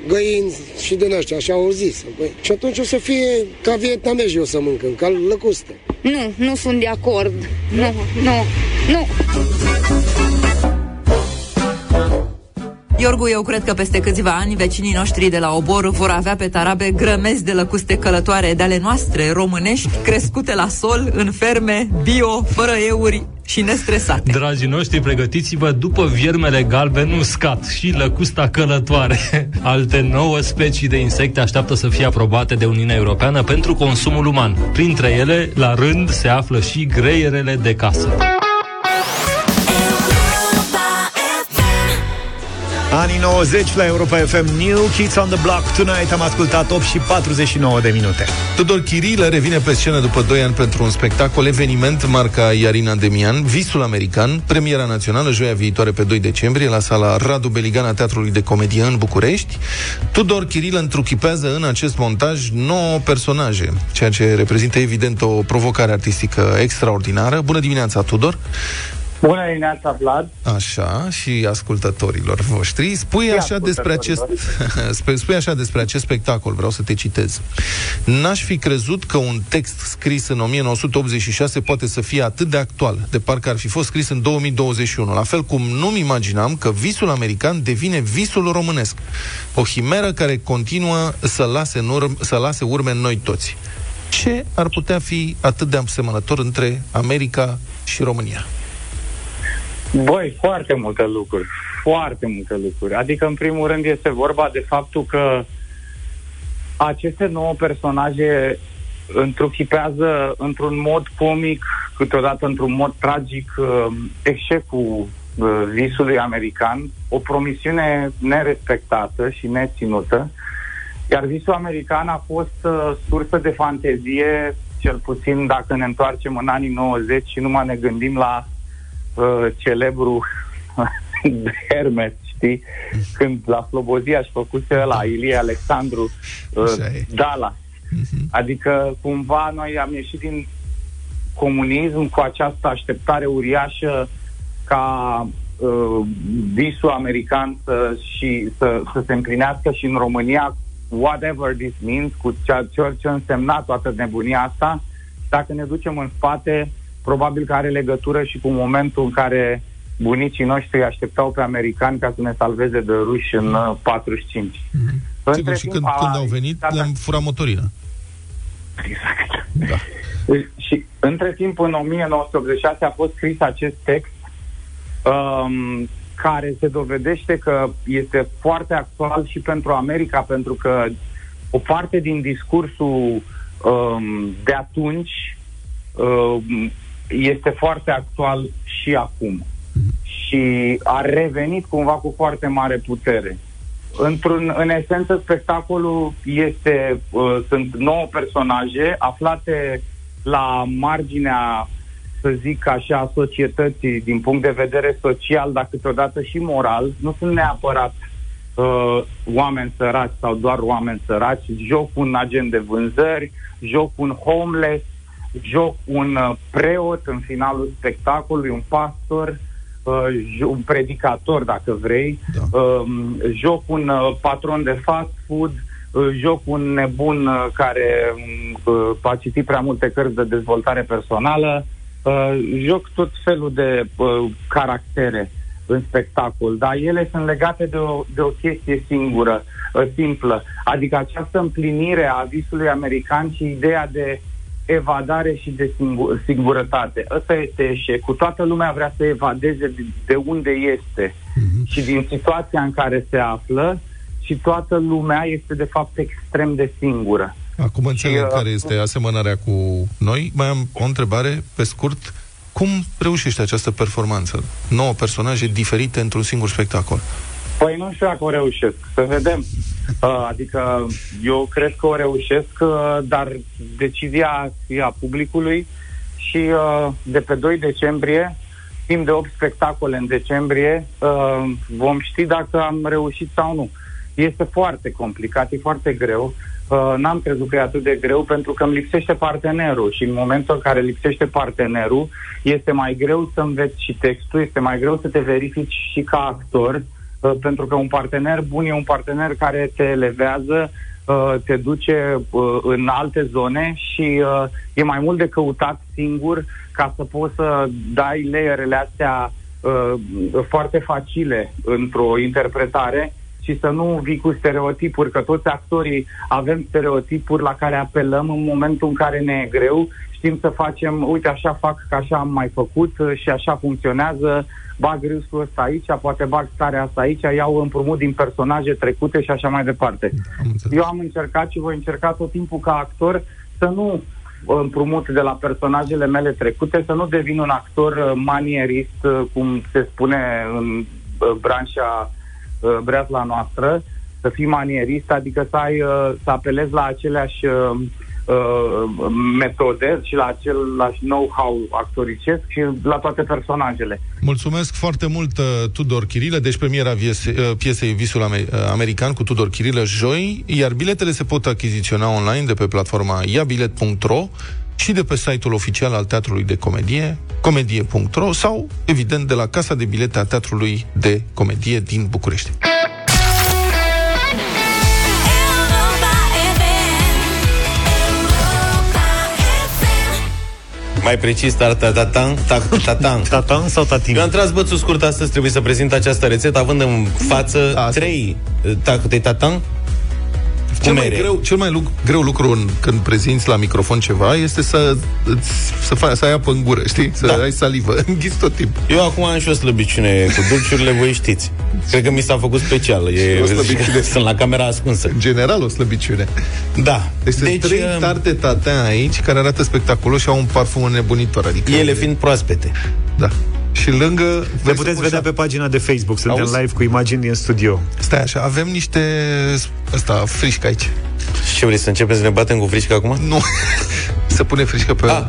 [SPEAKER 25] găini și din ăștia, așa au zis. Băi. Și atunci o să fie ca vietnamezi o să mâncăm, ca lăcuste.
[SPEAKER 24] Nu, nu sunt de acord. Nu, nu, nu.
[SPEAKER 18] Iorgu, eu cred că peste câțiva ani vecinii noștri de la Obor vor avea pe tarabe grămezi de lăcuste călătoare de ale noastre, românești, crescute la sol, în ferme, bio, fără euri și nestresate.
[SPEAKER 19] Dragii noștri, pregătiți-vă după viermele galben uscat și lăcusta călătoare. Alte nouă specii de insecte așteaptă să fie aprobate de Uniunea Europeană pentru consumul uman. Printre ele, la rând, se află și greierele de casă.
[SPEAKER 4] Anii 90 la Europa FM New Kids on the Block Tonight am ascultat 8 și 49 de minute
[SPEAKER 3] Tudor Chirilă revine pe scenă după 2 ani pentru un spectacol, eveniment marca Iarina Demian, Visul American, premiera națională joia viitoare pe 2 decembrie la sala Radu Beligan a Teatrului de Comedie în București. Tudor Chirilă întruchipează în acest montaj 9 personaje, ceea ce reprezintă evident o provocare artistică extraordinară. Bună dimineața, Tudor!
[SPEAKER 26] Bună dimineața, Vlad!
[SPEAKER 3] Așa, și ascultătorilor voștri. Spui
[SPEAKER 26] Și
[SPEAKER 3] așa, despre acest,
[SPEAKER 26] ascultătorilor.
[SPEAKER 3] spui așa despre acest spectacol, vreau să te citez. N-aș fi crezut că un text scris în 1986 poate să fie atât de actual, de parcă ar fi fost scris în 2021. La fel cum nu-mi imaginam că visul american devine visul românesc. O himeră care continuă să lase, în urm, să lase urme în noi toți. Ce ar putea fi atât de asemănător între America și România?
[SPEAKER 26] Băi, foarte multe lucruri. Foarte multe lucruri. Adică, în primul rând, este vorba de faptul că aceste nouă personaje întruchipează într-un mod comic, câteodată într-un mod tragic, uh, eșecul uh, visului american, o promisiune nerespectată și neținută, Iar visul american a fost uh, sursă de fantezie, cel puțin dacă ne întoarcem în anii 90 și numai ne gândim la uh, celebru Hermes, știi? Când la Slobozia își făcuse la Ilie Alexandru uh, Dala. Adică cumva noi am ieșit din comunism cu această așteptare uriașă ca uh, visul american să, și să, să se împlinească și în România whatever this means, cu ceea ce, ce însemna toată nebunia asta, dacă ne ducem în spate, probabil că are legătură și cu momentul în care bunicii noștri așteptau pe americani ca să ne salveze de ruși în uh, 45.
[SPEAKER 3] Mm-hmm. Sigur, și când,
[SPEAKER 26] a-
[SPEAKER 3] când au venit,
[SPEAKER 26] da, da.
[SPEAKER 3] le-am furat motorina.
[SPEAKER 26] Și între timp, în 1986 a fost scris acest text um, care se dovedește că este foarte actual și pentru America, pentru că o parte din discursul um, de atunci um, este foarte actual și acum. Și a revenit cumva cu foarte mare putere. Într-un, în esență, spectacolul este, uh, sunt nouă personaje aflate la marginea, să zic așa, a societății din punct de vedere social, dar câteodată și moral. Nu sunt neapărat uh, oameni săraci sau doar oameni săraci. Joc un agent de vânzări, joc un homeless, joc un uh, preot în finalul spectacolului, un pastor, uh, jo- un predicator, dacă vrei, da. uh, joc un uh, patron de fast food, uh, joc un nebun uh, care uh, a citit prea multe cărți de dezvoltare personală, uh, joc tot felul de uh, caractere în spectacol, dar ele sunt legate de o, de o chestie singură, uh, simplă, adică această împlinire a visului american și ideea de evadare și de singur, singurătate. Ăsta este eșecul. Toată lumea vrea să evadeze de, de unde este mm-hmm. și din situația în care se află și toată lumea este de fapt extrem de singură.
[SPEAKER 3] Acum înțeleg
[SPEAKER 26] uh,
[SPEAKER 3] care este asemănarea cu noi. Mai am o întrebare, pe scurt. Cum reușește această performanță? Nouă personaje diferite într-un singur spectacol.
[SPEAKER 26] Păi nu știu dacă o reușesc, să vedem. Uh, adică eu cred că o reușesc, uh, dar decizia e a publicului și uh, de pe 2 decembrie, timp de 8 spectacole în decembrie, uh, vom ști dacă am reușit sau nu. Este foarte complicat, e foarte greu. Uh, n-am crezut că e atât de greu pentru că îmi lipsește partenerul și în momentul în care lipsește partenerul este mai greu să înveți și textul, este mai greu să te verifici și ca actor uh, pentru că un partener bun e un partener care te elevează, uh, te duce uh, în alte zone și uh, e mai mult de căutat singur ca să poți să dai layerele astea uh, foarte facile într-o interpretare și să nu vii cu stereotipuri, că toți actorii avem stereotipuri la care apelăm în momentul în care ne e greu, știm să facem, uite așa fac, că așa am mai făcut uh, și așa funcționează, bag râsul ăsta aici, poate bag starea asta aici, iau împrumut din personaje trecute și așa mai departe. Eu am încercat și voi încerca tot timpul ca actor să nu împrumut de la personajele mele trecute, să nu devin un actor uh, manierist, uh, cum se spune în uh, branșa uh, breazla noastră, să fii manierist, adică să ai, uh, să apelezi la aceleași uh, uh, metode și la același know-how actoricesc și la toate personajele.
[SPEAKER 3] Mulțumesc foarte mult, uh, Tudor Chirilă. Deci premiera viese, uh, piesei Visul Amer- uh, American cu Tudor Chirilă joi, iar biletele se pot achiziționa online de pe platforma iabilet.ro și de pe site-ul oficial al Teatrului de Comedie, comedie.ro sau, evident, de la Casa de Bilete a Teatrului de Comedie din București.
[SPEAKER 2] Mai precis, tatatan, tatatan.
[SPEAKER 4] Tatan sau tatin?
[SPEAKER 2] Eu am tras bățul scurt astăzi, trebuie să prezint această rețetă, având în față
[SPEAKER 3] Asta.
[SPEAKER 2] trei tacute tatan
[SPEAKER 3] Cel
[SPEAKER 2] cu
[SPEAKER 3] mai,
[SPEAKER 2] mere.
[SPEAKER 3] greu, cel mai lu- greu lucru în, când prezinți la microfon ceva este să, îți, să, faci, să ai apă în gură, știi? Să
[SPEAKER 2] Da.
[SPEAKER 3] ai salivă. Înghiți tot timpul.
[SPEAKER 2] Eu acum am și o slăbiciune cu dulciurile, voi știți. Cred că mi s-a făcut special. E,
[SPEAKER 3] O slăbiciune.
[SPEAKER 2] sunt la camera ascunsă.
[SPEAKER 3] În general, o slăbiciune.
[SPEAKER 2] Da.
[SPEAKER 3] Deci, sunt
[SPEAKER 2] Deci,
[SPEAKER 3] trei
[SPEAKER 2] uh,
[SPEAKER 3] tarte tatea aici care arată spectaculos și au un parfum nebunitor. Adică
[SPEAKER 2] Ele fiind proaspete.
[SPEAKER 3] Da. Și lângă...
[SPEAKER 4] Ne
[SPEAKER 3] vrei să
[SPEAKER 4] puteți
[SPEAKER 3] pun
[SPEAKER 4] vedea
[SPEAKER 3] și-
[SPEAKER 4] pe pagina de Facebook. Suntem
[SPEAKER 3] Auzi?
[SPEAKER 4] live cu imagini din studio.
[SPEAKER 3] Stai așa, avem niște... Ăsta, frișcă aici.
[SPEAKER 2] Ce vrei să începem să ne batem cu frișcă acum?
[SPEAKER 3] Nu. să pune frișcă pe...
[SPEAKER 2] Ah,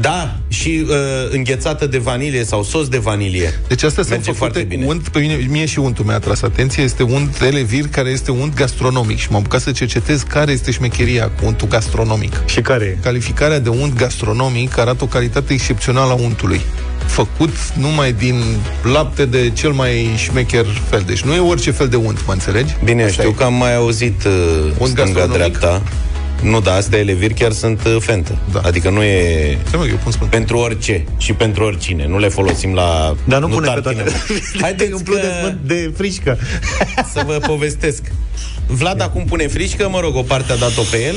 [SPEAKER 2] da, și uh, înghețată de vanilie sau sos de vanilie.
[SPEAKER 3] Deci astea sunt
[SPEAKER 2] Merge foarte
[SPEAKER 3] făcute
[SPEAKER 2] bine.
[SPEAKER 3] unt, pe mine, mie și untul mi-a atras atenție, este unt de levir care este unt gastronomic și m-am apucat să cercetez care este șmecheria cu untul gastronomic.
[SPEAKER 4] Și care e?
[SPEAKER 3] Calificarea de unt gastronomic arată o calitate excepțională a untului făcut numai din lapte de cel mai șmecher fel. Deci nu e orice fel de unt, mă înțelegi?
[SPEAKER 2] Bine,
[SPEAKER 3] Așa
[SPEAKER 2] știu
[SPEAKER 3] e.
[SPEAKER 2] că am mai auzit uh, stânga-dreapta. Nu, da, astea eleviri chiar sunt uh, fentă. Da. Adică nu e
[SPEAKER 3] mă, eu pun
[SPEAKER 2] pentru orice și pentru oricine. Nu le folosim la
[SPEAKER 4] Dar nu pune pe
[SPEAKER 2] tartine.
[SPEAKER 4] toate.
[SPEAKER 2] Haideți
[SPEAKER 4] Umplu
[SPEAKER 2] că...
[SPEAKER 4] de, de frișcă.
[SPEAKER 2] să vă povestesc. Vlad acum pune frișcă, mă rog, o parte a dat-o pe el.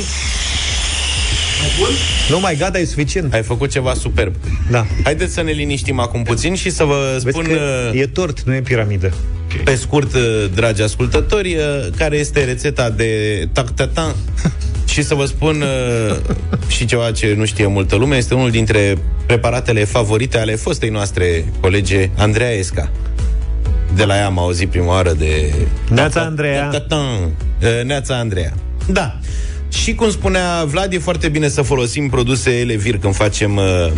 [SPEAKER 4] Nu mai gata, e suficient.
[SPEAKER 2] Ai făcut ceva superb.
[SPEAKER 4] Da.
[SPEAKER 2] Haideți să ne liniștim acum puțin și să vă
[SPEAKER 4] Vezi
[SPEAKER 2] spun...
[SPEAKER 4] că
[SPEAKER 2] uh,
[SPEAKER 4] e tort, nu e piramidă.
[SPEAKER 2] Pe scurt, uh, dragi ascultători, uh, care este rețeta de tac-tatan și să vă spun uh, și ceva ce nu știe multă lume, este unul dintre preparatele favorite ale fostei noastre colege Andreea Esca. De la ea am auzit prima oară de...
[SPEAKER 4] Neața Andreea.
[SPEAKER 2] Tac-tatan. Uh, Neața Andreea. Da. Și cum spunea Vlad, e foarte bine să folosim produse elevir când facem uh,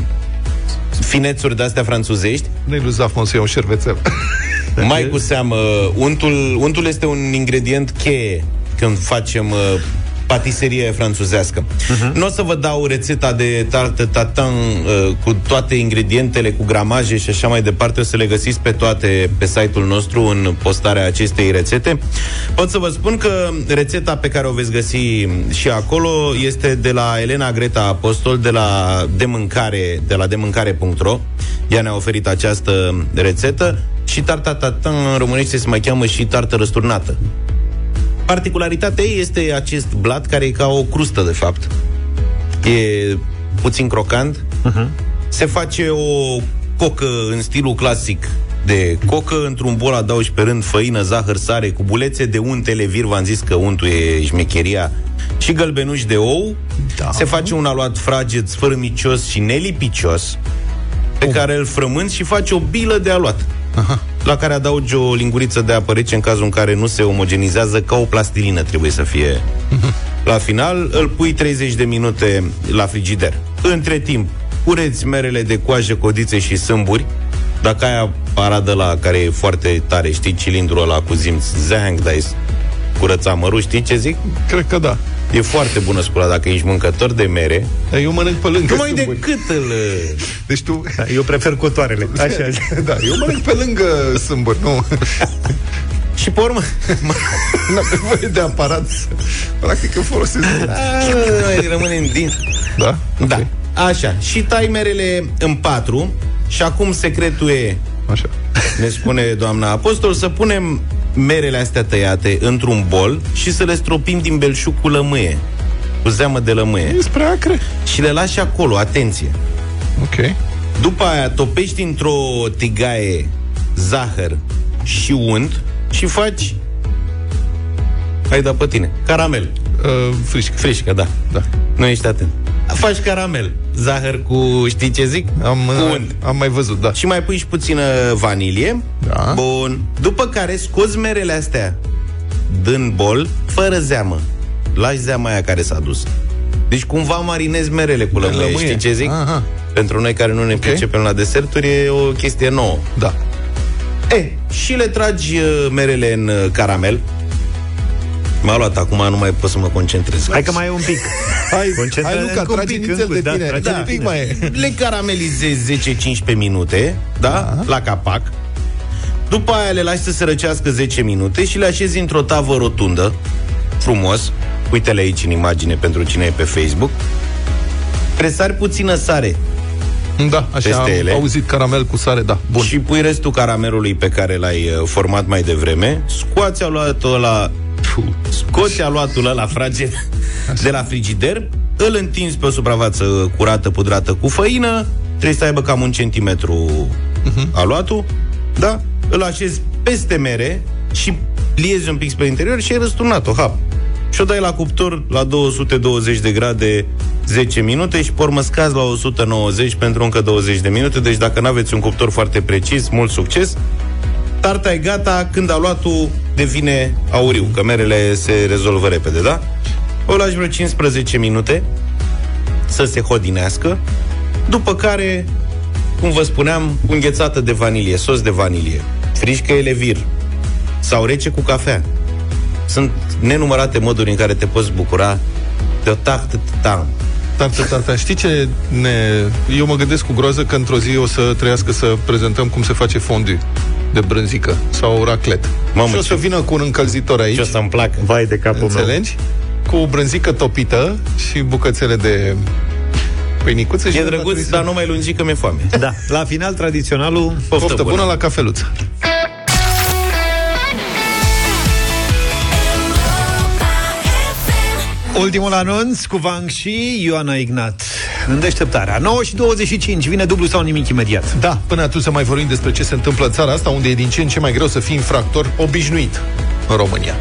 [SPEAKER 2] finețuri de-astea franțuzești.
[SPEAKER 3] Nu-i lui Zafon să iau un șervețel.
[SPEAKER 2] Mai cu seamă, untul, untul este un ingredient cheie când facem uh, patiserie franțuzească. Uh-huh. Nu o să vă dau rețeta de tarte tatin uh, cu toate ingredientele, cu gramaje și așa mai departe. O să le găsiți pe toate pe site-ul nostru în postarea acestei rețete. Pot să vă spun că rețeta pe care o veți găsi și acolo este de la Elena Greta Apostol, de la demâncare, de la demâncare.ro. Ea ne-a oferit această rețetă și tarta tatin în românește se mai cheamă și tartă răsturnată. Particularitatea ei este acest blat care e ca o crustă, de fapt. E puțin crocant. Uh-huh. Se face o cocă în stilul clasic de cocă, într-un bol adaugi pe rând făină, zahăr, sare, cu bulețe de unt elevir, v-am zis că untul e șmecheria, și gălbenuși de ou. Da. Se face un aluat fraged, sfărâmicios și nelipicios, pe care îl frămânți și faci o bilă de aluat. Aha. La care adaugi o linguriță de apă rece în cazul în care nu se omogenizează ca o plastilină trebuie să fie. La final îl pui 30 de minute la frigider. Între timp, cureți merele de coajă, codițe și sâmburi. Dacă ai aparat la care e foarte tare, știi, cilindrul ăla cu zimț, zang, dai curăța mărul, știi ce zic?
[SPEAKER 3] Cred că da.
[SPEAKER 2] E foarte bună scula dacă ești mâncător de mere.
[SPEAKER 3] Dar eu mănânc pe lângă
[SPEAKER 2] Numai
[SPEAKER 3] sâmburi.
[SPEAKER 2] decât îl...
[SPEAKER 3] Deci tu...
[SPEAKER 4] Eu prefer cotoarele. Așa.
[SPEAKER 3] da, eu mănânc pe lângă sâmburi, nu...
[SPEAKER 2] Și pe urmă...
[SPEAKER 3] N-am nevoie de aparat. Practic îl folosesc.
[SPEAKER 2] Ai, rămâne în dinți.
[SPEAKER 3] Da?
[SPEAKER 2] Da. Așa. Și tai merele în patru și acum secretul e
[SPEAKER 3] Așa.
[SPEAKER 2] Ne spune doamna apostol, să punem merele astea tăiate într-un bol și să le stropim din belșug cu lămâie. Cu zeamă de lămâie.
[SPEAKER 3] E spre acre.
[SPEAKER 2] Și le lași acolo, atenție.
[SPEAKER 3] Ok.
[SPEAKER 2] După aia topești într-o tigaie zahăr și unt și faci ai dat pe tine. Caramel.
[SPEAKER 3] Uh, frișcă.
[SPEAKER 2] Frișcă, da.
[SPEAKER 3] Da.
[SPEAKER 2] Nu ești atent. Faci caramel. Zahăr cu, știi ce zic?
[SPEAKER 3] Am,
[SPEAKER 2] Cu unt.
[SPEAKER 3] am mai văzut, da.
[SPEAKER 2] Și mai pui și puțină vanilie.
[SPEAKER 3] Da.
[SPEAKER 2] Bun. După care scoți merele astea din bol, fără zeamă. Lași zeama aia care s-a dus. Deci cumva marinezi merele cu lămâie.
[SPEAKER 3] lămâie.
[SPEAKER 2] Știi ce zic?
[SPEAKER 3] Aha.
[SPEAKER 2] Pentru noi care nu ne okay. pricepem la deserturi e o chestie nouă.
[SPEAKER 3] Da.
[SPEAKER 2] E, și le tragi uh, merele în uh, caramel. M-a luat acum, nu mai pot să mă concentrez.
[SPEAKER 4] Hai că mai e un pic.
[SPEAKER 3] Hai,
[SPEAKER 4] Concentră-
[SPEAKER 3] hai Luca,
[SPEAKER 4] încă un
[SPEAKER 3] tragi
[SPEAKER 4] pic,
[SPEAKER 3] nițel
[SPEAKER 4] încă,
[SPEAKER 3] de
[SPEAKER 4] da,
[SPEAKER 3] tine.
[SPEAKER 4] trage
[SPEAKER 3] Da,
[SPEAKER 4] de
[SPEAKER 3] un pic
[SPEAKER 4] tine.
[SPEAKER 3] mai e.
[SPEAKER 2] Le caramelizezi 10-15 minute, da?
[SPEAKER 3] Da.
[SPEAKER 2] La capac. După aia le lași să se răcească 10 minute și le așezi într-o tavă rotundă, frumos. Uite-le aici în imagine pentru cine e pe Facebook. Presari puțină sare
[SPEAKER 3] Da, așa am
[SPEAKER 2] Peste ele.
[SPEAKER 3] auzit caramel cu sare, da. Bun.
[SPEAKER 2] și pui restul caramelului pe care l-ai uh, format mai devreme. Scoați aluatul ăla, scoți aluatul ăla frage de la frigider, îl întinzi pe o suprafață curată, pudrată cu făină, trebuie să aibă cam un centimetru aluatul, da? Îl așezi peste mere și liezi un pic spre interior și ai răsturnat-o, hap. Și o dai la cuptor la 220 de grade 10 minute și pe urmă scazi la 190 pentru încă 20 de minute. Deci dacă nu aveți un cuptor foarte precis, mult succes. Tarta e gata, când a luat-o devine auriu, că merele se rezolvă repede, da? O lași vreo 15 minute să se hodinească, după care, cum vă spuneam, înghețată de vanilie, sos de vanilie, frișcă elevir sau rece cu cafea. Sunt nenumărate moduri în care te poți bucura de o tartă tam.
[SPEAKER 3] Tante, tante, știi ce ne... Eu mă gândesc cu groază că într-o zi o să trăiască să prezentăm cum se face fondue de brânzică sau raclet.
[SPEAKER 2] Mamă,
[SPEAKER 3] și o să
[SPEAKER 2] ce-
[SPEAKER 3] vină cu un încălzitor aici.
[SPEAKER 2] Ce o să-mi placă.
[SPEAKER 4] Vai de capul meu.
[SPEAKER 3] Înțelegi? Cu o brânzică topită și bucățele de pâinicuță. și
[SPEAKER 2] E
[SPEAKER 3] nu
[SPEAKER 2] drăguț,
[SPEAKER 3] trebuie să-
[SPEAKER 2] dar nu mai lungi că mi-e foame.
[SPEAKER 4] Da, la final tradiționalul
[SPEAKER 2] Poftă,
[SPEAKER 3] Poftă bună la cafeluță.
[SPEAKER 4] Ultimul anunț cu Vang și Ioana Ignat. În deșteptarea. 9 și 25. Vine dublu sau nimic imediat.
[SPEAKER 3] Da, până atunci să mai vorbim despre ce se întâmplă în țara asta, unde e din ce în ce mai greu să fii infractor obișnuit în România.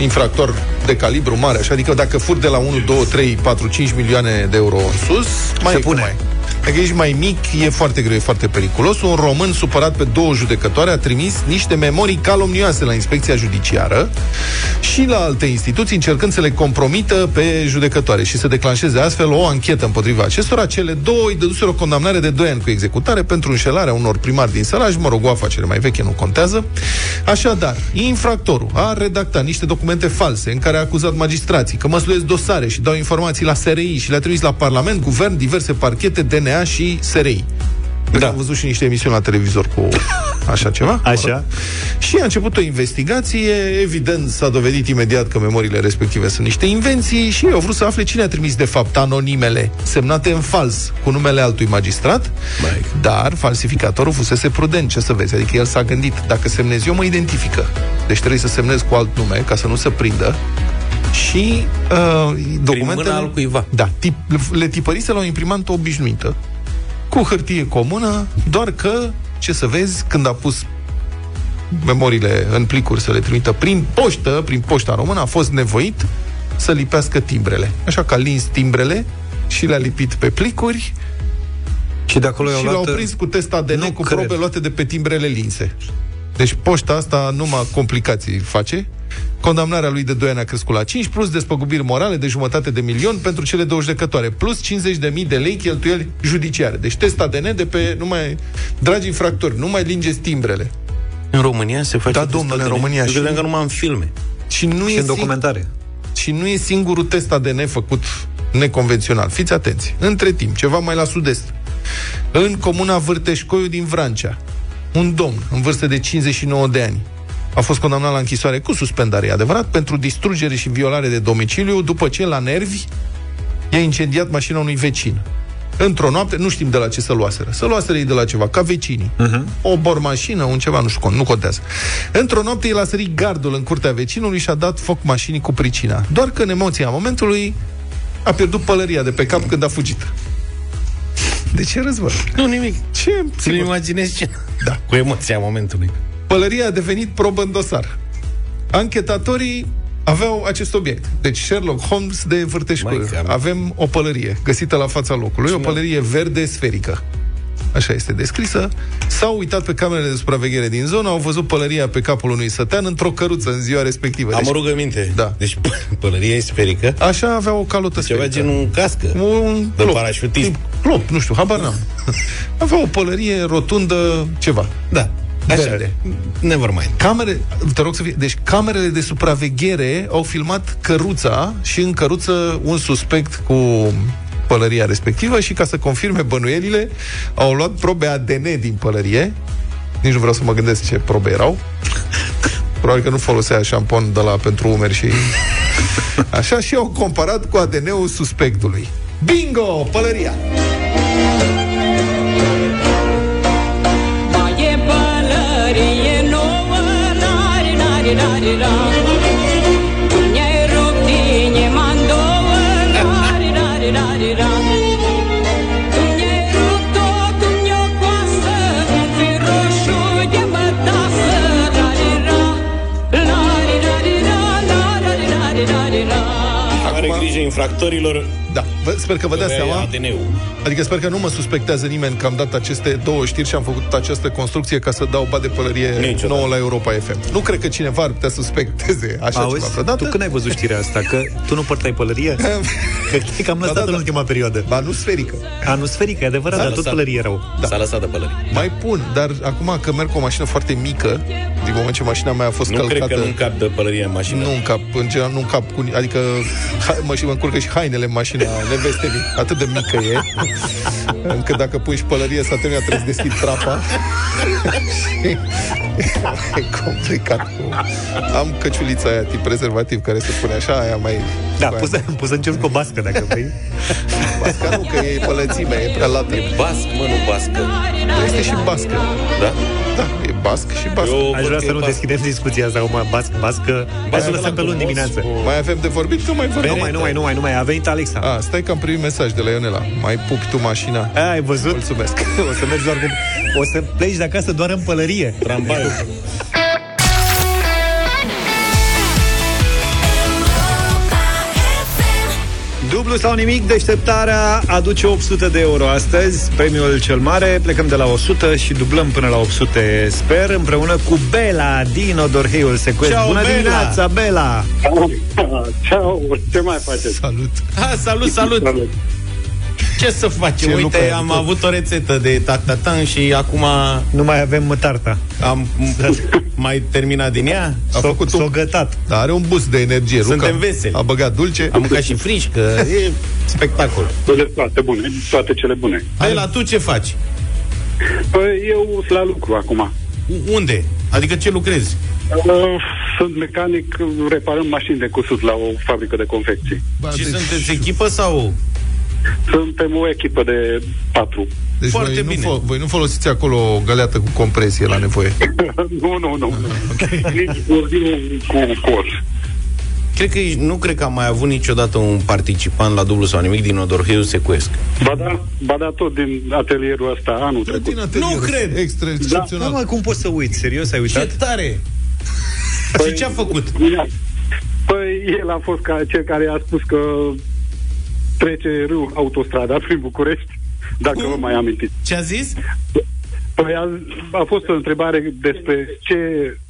[SPEAKER 3] Infractor de calibru mare, așa, adică dacă furi de la 1, 2, 3, 4, 5 milioane de euro în sus, mai
[SPEAKER 4] Se
[SPEAKER 3] e cum
[SPEAKER 4] pune.
[SPEAKER 3] Mai. Dacă ești mai mic, e foarte greu, e foarte periculos. Un român supărat pe două judecătoare a trimis niște memorii calomnioase la inspecția judiciară și la alte instituții, încercând să le compromită pe judecătoare și să declanșeze astfel o anchetă împotriva acestora. Cele două îi dăduseră o condamnare de 2 ani cu executare pentru înșelarea unor primari din săraj, mă rog, o afacere mai veche, nu contează. Așadar, infractorul a redactat niște documente false în care a acuzat magistrații că măsluiesc dosare și dau informații la SRI și le-a trimis la Parlament, Guvern, diverse parchete, DNA și SRI. Da. Am văzut și niște emisiuni la televizor cu așa ceva.
[SPEAKER 4] Așa.
[SPEAKER 3] Și a început o investigație, evident s-a dovedit imediat că memoriile respective sunt niște invenții și au vrut să afle cine a trimis de fapt anonimele semnate în fals cu numele altui magistrat, dar falsificatorul fusese prudent, ce să vezi, adică el s-a gândit, dacă semnez eu mă identifică, deci trebuie să semnez cu alt nume ca să nu se prindă și uh, documentele...
[SPEAKER 2] mâna altcuiva.
[SPEAKER 3] Da, tip, le tipărise la o imprimantă obișnuită, cu hârtie comună, doar că, ce să vezi, când a pus memoriile în plicuri să le trimită prin poștă, prin poșta română, a fost nevoit să lipească timbrele. Așa că a lins timbrele și le-a lipit pe plicuri
[SPEAKER 4] și de acolo i-au
[SPEAKER 3] și
[SPEAKER 4] luat-
[SPEAKER 3] l-au prins cu test ADN
[SPEAKER 4] Nu
[SPEAKER 3] cu
[SPEAKER 4] cred.
[SPEAKER 3] probe luate de pe timbrele linse. Deci poșta asta numai complicații face. Condamnarea lui de 2 ani a crescut la 5, plus despăgubiri morale de jumătate de milion pentru cele două judecătoare, plus 50.000 de lei cheltuieli judiciare. Deci test ADN de pe, numai, dragi infractori, nu mai lingeți timbrele.
[SPEAKER 2] În România se face
[SPEAKER 3] Da,
[SPEAKER 2] test
[SPEAKER 3] domnule, în
[SPEAKER 2] ADN?
[SPEAKER 3] România.
[SPEAKER 2] Eu
[SPEAKER 3] și-
[SPEAKER 2] credeam că numai în filme.
[SPEAKER 3] Și nu
[SPEAKER 4] Și
[SPEAKER 3] e
[SPEAKER 4] în
[SPEAKER 3] sing-
[SPEAKER 4] documentare.
[SPEAKER 3] Și nu e singurul test ADN făcut neconvențional. Fiți atenți. Între timp, ceva mai la sud-est, în comuna Vârteșcoiu din Vrancea, un domn în vârstă de 59 de ani a fost condamnat la închisoare cu suspendare, e adevărat, pentru distrugere și violare de domiciliu după ce la nervi i-a incendiat mașina unui vecin. Într-o noapte, nu știm de la ce să luaseră. Să luaseră ei de la ceva, ca vecinii. Uh-huh. O bormașină, un ceva, nu știu, nu contează. Într-o noapte el a sărit gardul în curtea vecinului și a dat foc mașinii cu pricina. Doar că în emoția momentului a pierdut pălăria de pe cap când a fugit. De ce râzi,
[SPEAKER 2] Nu, nimic.
[SPEAKER 3] Ce?
[SPEAKER 2] Să-mi imaginez ce...
[SPEAKER 3] Da.
[SPEAKER 2] Cu emoția momentului.
[SPEAKER 3] Pălăria a devenit probă în dosar. Anchetatorii aveau acest obiect. Deci Sherlock Holmes de Vârteșcoiu. Avem o pălărie găsită la fața locului, o pălărie verde sferică. Așa este descrisă. S-au uitat pe camerele de supraveghere din zonă, au văzut pălăria pe capul unui sătean într-o căruță în ziua respectivă.
[SPEAKER 2] Am o rugăminte.
[SPEAKER 3] Da.
[SPEAKER 2] Deci pălăria e sferică.
[SPEAKER 3] Așa avea o calotă
[SPEAKER 2] Ceva
[SPEAKER 3] sferică.
[SPEAKER 2] genul cască.
[SPEAKER 3] Un
[SPEAKER 2] De
[SPEAKER 3] plop.
[SPEAKER 2] parașutism.
[SPEAKER 3] Tip Plop, nu știu, habar n-am. Avea o pălărie rotundă, ceva.
[SPEAKER 2] Da. Așa.
[SPEAKER 3] Verde.
[SPEAKER 2] Never mind.
[SPEAKER 3] Camere, te rog să fie, deci camerele de supraveghere au filmat căruța și în căruță un suspect cu pălăria respectivă și ca să confirme bănuielile au luat probe ADN din pălărie nici nu vreau să mă gândesc ce probe erau probabil că nu folosea șampon de la pentru umeri și așa și au comparat cu ADN-ul suspectului bingo, pălăria
[SPEAKER 12] lari, la. Lari, lari, la, lari, lari, lari, la.
[SPEAKER 2] Are grijă infractorilor
[SPEAKER 3] Da, vă, sper că vă dați
[SPEAKER 2] Că e
[SPEAKER 3] seama.
[SPEAKER 2] ADN-ul.
[SPEAKER 3] Adică sper că nu mă suspectează nimeni că am dat aceste două știri și am făcut această construcție ca să dau ba de pălărie
[SPEAKER 2] Niciodată.
[SPEAKER 3] nouă la Europa FM. Nu cred că cineva ar putea suspecteze așa
[SPEAKER 4] Auzi,
[SPEAKER 3] ceva vreodată.
[SPEAKER 4] tu când ai văzut știrea asta? Că tu nu părtai pălărie? că cred că am lăsat
[SPEAKER 3] Da, da,
[SPEAKER 4] în
[SPEAKER 3] da.
[SPEAKER 4] ultima perioadă.
[SPEAKER 3] Ba nu sferică.
[SPEAKER 4] A, nu sferică, e adevărat,
[SPEAKER 3] S-a
[SPEAKER 4] dar tot
[SPEAKER 3] lăsat.
[SPEAKER 4] pălărie erau.
[SPEAKER 2] Da. S-a lăsat de pălărie.
[SPEAKER 3] Mai pun, dar acum că merg cu o mașină foarte mică, din moment ce mașina mea a fost
[SPEAKER 2] Nu
[SPEAKER 3] călcată...
[SPEAKER 2] cred că nu încap de pălărie în mașină.
[SPEAKER 3] Nu încap, în general nu încap cu, adică ha, mă, și mă încurcă și hainele în mașina nevestei. Atât de mică e, încât dacă pui și pălărie s-a terminat, trebuie să deschid trapa. e complicat. Cu... Am căciulița aia tip prezervativ care se pune așa, aia mai...
[SPEAKER 4] Da,
[SPEAKER 3] cu aia-
[SPEAKER 4] poți să, poți să încerci cu o bască dacă vrei.
[SPEAKER 3] Basca nu, că e pălățime, e prea lată.
[SPEAKER 2] E basc, mă, nu bască.
[SPEAKER 3] Este și bască.
[SPEAKER 2] Da?
[SPEAKER 3] Da, e basc și bască.
[SPEAKER 2] Eu
[SPEAKER 4] Aș
[SPEAKER 2] văd
[SPEAKER 4] vrea
[SPEAKER 2] că
[SPEAKER 4] să
[SPEAKER 2] e
[SPEAKER 4] nu
[SPEAKER 2] basc.
[SPEAKER 4] deschidem discuția asta acum, bască, bască. Hai să
[SPEAKER 2] Bască
[SPEAKER 4] lăsăm
[SPEAKER 2] la
[SPEAKER 4] pe luni
[SPEAKER 2] frumos,
[SPEAKER 4] dimineață.
[SPEAKER 2] cu-
[SPEAKER 3] Mai avem de vorbit, că mai vorbim.
[SPEAKER 4] Nu mai, nu mai, nu mai, nu mai. A venit Alexa.
[SPEAKER 3] A, stai că am primit mesaj de la Ionela. Mai pupi tu mașina?
[SPEAKER 4] A, ai văzut?
[SPEAKER 3] Mulțumesc.
[SPEAKER 4] O să mergi doar cu... O să pleci de acasă doar în pălărie.
[SPEAKER 2] Tramvaiul.
[SPEAKER 4] Dublu sau nimic, deșteptarea aduce 800 de euro astăzi, premiul cel mare. Plecăm de la 100 și dublăm până la 800, sper, împreună cu Bela din Odorheiul Sequest.
[SPEAKER 2] Ciao,
[SPEAKER 4] Bună
[SPEAKER 2] Bela!
[SPEAKER 4] dimineața, Bela!
[SPEAKER 27] Ciao, ce mai faceți?
[SPEAKER 3] Salut!
[SPEAKER 2] Ha, salut, salut! Ce să facem?
[SPEAKER 3] Ce
[SPEAKER 2] Uite,
[SPEAKER 3] lucruri,
[SPEAKER 2] am
[SPEAKER 3] tot.
[SPEAKER 2] avut o rețetă de tactatan și acum
[SPEAKER 4] Nu mai avem tarta.
[SPEAKER 2] am mai terminat din ea.
[SPEAKER 3] A făcut
[SPEAKER 4] S-o
[SPEAKER 3] un...
[SPEAKER 4] gătat.
[SPEAKER 3] Da, are un boost de energie.
[SPEAKER 2] Suntem
[SPEAKER 3] Luca.
[SPEAKER 2] veseli.
[SPEAKER 3] A băgat dulce.
[SPEAKER 2] Am mâncat și frișcă, e spectacol.
[SPEAKER 27] Toate, toate bune, toate cele bune.
[SPEAKER 2] Hai, la tu ce faci?
[SPEAKER 27] Păi eu sunt la lucru acum.
[SPEAKER 2] U- Unde? Adică ce lucrezi?
[SPEAKER 27] Uh, Sunt mecanic, reparăm mașini de cusut la o fabrică de confecții.
[SPEAKER 3] Ba,
[SPEAKER 2] Și
[SPEAKER 3] deci,
[SPEAKER 2] sunteți echipă sau...
[SPEAKER 27] Suntem o echipă de patru.
[SPEAKER 3] deci
[SPEAKER 2] Foarte
[SPEAKER 3] voi,
[SPEAKER 2] bine.
[SPEAKER 3] Nu fo- voi nu folosiți acolo o găleată cu compresie la nevoie.
[SPEAKER 27] nu, nu, nu. Nici vorbim cu cos.
[SPEAKER 2] Cred că ești- nu cred că am mai avut niciodată un participant la dublu sau nimic din Odorheiu Secuesc.
[SPEAKER 27] Ba da, ba da tot din atelierul ăsta anul trecut.
[SPEAKER 3] Din atelierul
[SPEAKER 2] Nu cred!
[SPEAKER 3] Extra
[SPEAKER 4] Da,
[SPEAKER 3] excepțional.
[SPEAKER 4] mă, cum poți să uiți? Serios, ai
[SPEAKER 2] Ce
[SPEAKER 4] uitat?
[SPEAKER 2] tare! Și ce a făcut?
[SPEAKER 27] Păi el a fost ca cel care a spus că trece râu autostrada prin București, dacă vă mai amintiți.
[SPEAKER 2] Ce a zis?
[SPEAKER 27] Păi a, a fost o întrebare despre ce,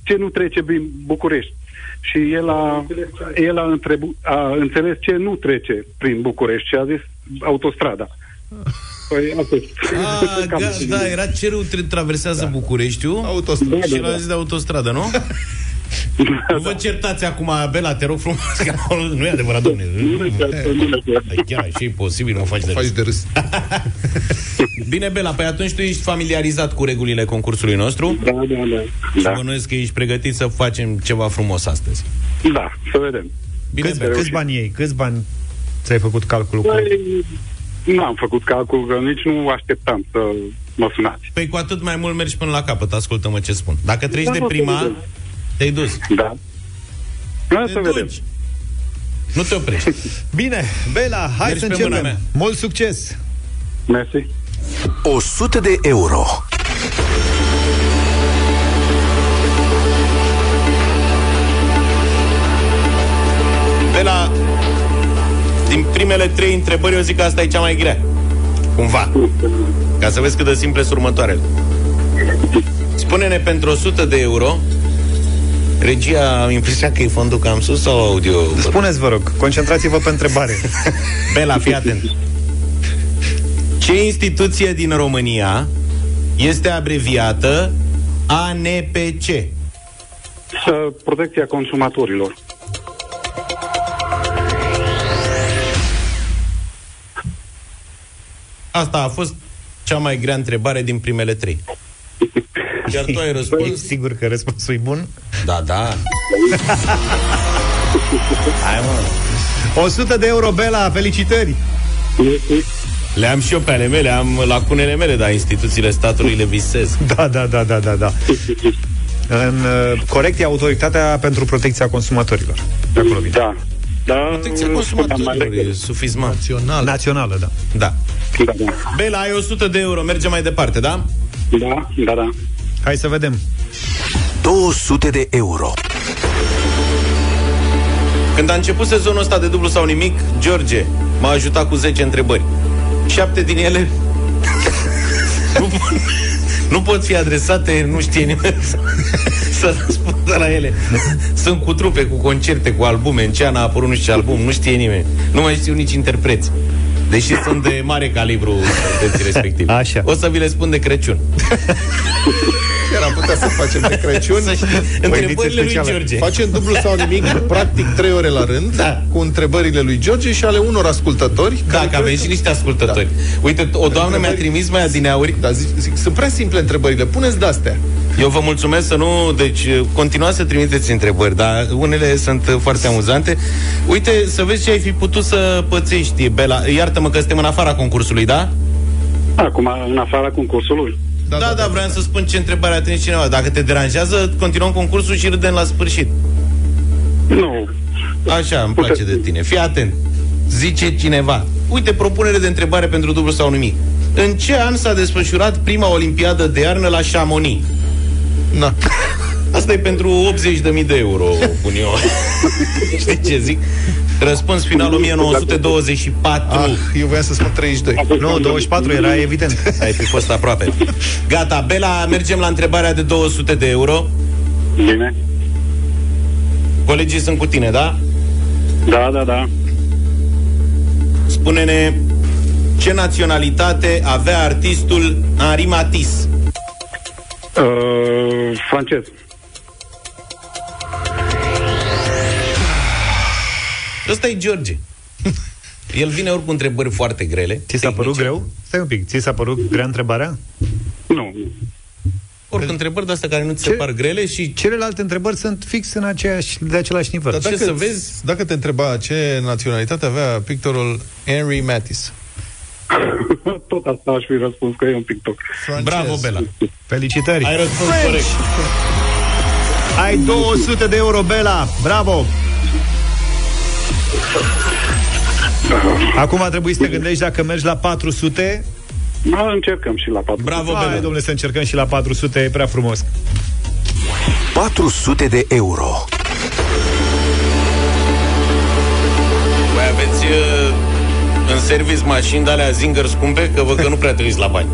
[SPEAKER 27] ce nu trece prin București. Și el a, el a, întrebu, a înțeles ce nu trece prin București și a zis autostrada. Păi a fost.
[SPEAKER 2] A,
[SPEAKER 27] Cam
[SPEAKER 2] ga,
[SPEAKER 27] așa.
[SPEAKER 2] da, era ce râu tre- traversează da. Bucureștiul
[SPEAKER 3] Autostradă.
[SPEAKER 2] și l-a zis de autostradă, nu? Nu vă certați acum, Bela, te rog frumos, că acolo nu e adevărat, domnule. Păi Chiar așa e posibil, mă faci de
[SPEAKER 3] Faci
[SPEAKER 2] râs.
[SPEAKER 3] de râs.
[SPEAKER 2] Bine, Bela, păi atunci tu ești familiarizat cu regulile concursului nostru
[SPEAKER 27] Da, da, da.
[SPEAKER 2] și
[SPEAKER 27] Da,
[SPEAKER 2] bănuiesc că ești pregătit să facem ceva frumos astăzi.
[SPEAKER 27] da să vedem.
[SPEAKER 2] Bine,
[SPEAKER 4] Câți,
[SPEAKER 2] Bela.
[SPEAKER 4] câți bani iei? Câți bani ți-ai făcut calculul cu?
[SPEAKER 27] Păi, n-am făcut calcul, că nici nu așteptam să mă sunați.
[SPEAKER 2] Păi cu atât mai mult mergi până la capăt, ascultă-mă ce spun. Dacă treci de prima, te-ai dus.
[SPEAKER 27] Da. Hai
[SPEAKER 2] Te
[SPEAKER 27] să vedem.
[SPEAKER 2] duci. Nu te oprești.
[SPEAKER 4] Bine, Bela, hai
[SPEAKER 2] Mergi
[SPEAKER 4] să
[SPEAKER 2] pe mâna
[SPEAKER 4] începem.
[SPEAKER 2] mea.
[SPEAKER 4] Mult succes!
[SPEAKER 27] Mersi.
[SPEAKER 1] 100 de euro.
[SPEAKER 2] Bela, din primele trei întrebări, eu zic că asta e cea mai grea. Cumva. Ca să vezi cât de simple sunt următoarele. Spune-ne pentru 100 de euro Regia, am impresia că e fondul cam sus sau audio?
[SPEAKER 4] Spuneți, vă rog, concentrați-vă pe întrebare.
[SPEAKER 2] Bela, fii atent. Ce instituție din România este abreviată ANPC?
[SPEAKER 27] Să protecția consumatorilor.
[SPEAKER 2] Asta a fost cea mai grea întrebare din primele trei. Iar tu ai răspuns?
[SPEAKER 4] Ești sigur că răspunsul e bun?
[SPEAKER 2] Da, da. Hai, mă.
[SPEAKER 4] 100 de euro, Bela, felicitări!
[SPEAKER 2] Le am și eu pe ale mele, am lacunele mele, dar instituțiile statului le visez.
[SPEAKER 4] Da, da, da, da, da, da. În uh, corect e autoritatea pentru protecția consumatorilor. De acolo vine.
[SPEAKER 27] Da. Da,
[SPEAKER 2] Protecția consumatorilor e sufismat.
[SPEAKER 3] Național.
[SPEAKER 4] Națională, da.
[SPEAKER 2] Da.
[SPEAKER 27] Da, da.
[SPEAKER 2] Bela, ai 100 de euro, mergem mai departe, da?
[SPEAKER 27] Da, da, da.
[SPEAKER 4] Hai să vedem.
[SPEAKER 1] 200 de euro.
[SPEAKER 2] Când a început sezonul ăsta de dublu sau nimic, George m-a ajutat cu 10 întrebări. Șapte din ele nu, pot, nu pot fi adresate, nu știe nimeni să, să răspundă la ele. Sunt cu trupe, cu concerte, cu albume. În ce an a apărut nu știu ce album, nu știe nimeni. Nu mai știu nici interpreți. Deși sunt de mare calibru interpreții respectiv.
[SPEAKER 4] Așa.
[SPEAKER 2] O să vi le spun de Crăciun.
[SPEAKER 3] Chiar am putea să facem de Crăciun
[SPEAKER 2] Să știi, întrebările lui George.
[SPEAKER 3] Facem dublu sau nimic, practic trei ore la rând,
[SPEAKER 2] Da.
[SPEAKER 3] cu întrebările lui George și ale unor ascultători.
[SPEAKER 2] Da, că avem și niște ascultători. Uite, o doamnă mi-a trimis mai adineauri.
[SPEAKER 3] Da, zic, zic, sunt prea simple întrebările. Puneți de-astea.
[SPEAKER 2] Eu vă mulțumesc să nu... Deci, continuați să trimiteți întrebări, dar unele sunt uh, foarte amuzante. Uite, să vezi ce ai fi putut să pățești, Bela. Iartă-mă că suntem în afara concursului, da?
[SPEAKER 27] Acum, în afara concursului.
[SPEAKER 2] Da, da, da, vreau să spun ce întrebare a trimis cineva. Dacă te deranjează, continuăm concursul și râdem la sfârșit.
[SPEAKER 27] Nu.
[SPEAKER 2] Așa, îmi place de tine. Fii atent. Zice cineva. Uite, propunere de întrebare pentru dublu sau nimic. În ce an s-a desfășurat prima olimpiadă de iarnă la Chamonix?
[SPEAKER 3] Na.
[SPEAKER 2] Asta e pentru 80.000 de euro, pun eu. Știi ce zic? Răspuns final 1924.
[SPEAKER 3] Ah, eu voiam să spun 32.
[SPEAKER 4] Nu, 24 era evident.
[SPEAKER 2] Ai fi fost aproape. Gata, Bela, mergem la întrebarea de 200 de euro.
[SPEAKER 27] Bine.
[SPEAKER 2] Colegii sunt cu tine, da?
[SPEAKER 27] Da, da, da.
[SPEAKER 2] Spune-ne ce naționalitate avea artistul Henri Matisse?
[SPEAKER 27] Uh, francez.
[SPEAKER 2] Ăsta e George. El vine ori cu întrebări foarte grele.
[SPEAKER 4] Ți s-a părut greu? Stai un pic, ți s-a părut grea întrebarea?
[SPEAKER 27] Nu.
[SPEAKER 2] Ori cu întrebări de astea care nu ți se par grele și...
[SPEAKER 4] Celelalte întrebări sunt fix în aceeași, de același nivel.
[SPEAKER 3] Dar dacă, vezi... dacă te întreba ce naționalitate avea pictorul Henry Matisse.
[SPEAKER 27] Tot asta aș fi răspuns că e un pictor.
[SPEAKER 2] Bravo, Bela.
[SPEAKER 4] Felicitări!
[SPEAKER 2] Ai răspuns
[SPEAKER 4] French!
[SPEAKER 2] corect.
[SPEAKER 4] Ai 200 de euro, Bela! Bravo! Acum a trebuit să te gândești dacă mergi la 400
[SPEAKER 27] Da, încercăm și la 4.
[SPEAKER 2] Bravo,
[SPEAKER 4] Hai,
[SPEAKER 2] Bela.
[SPEAKER 4] domnule, să încercăm și la 400, e prea frumos
[SPEAKER 1] 400 de euro.
[SPEAKER 2] Voi aveți uh, în service mașini de alea Zinger scumpe? Că văd că nu prea te uiți la bani.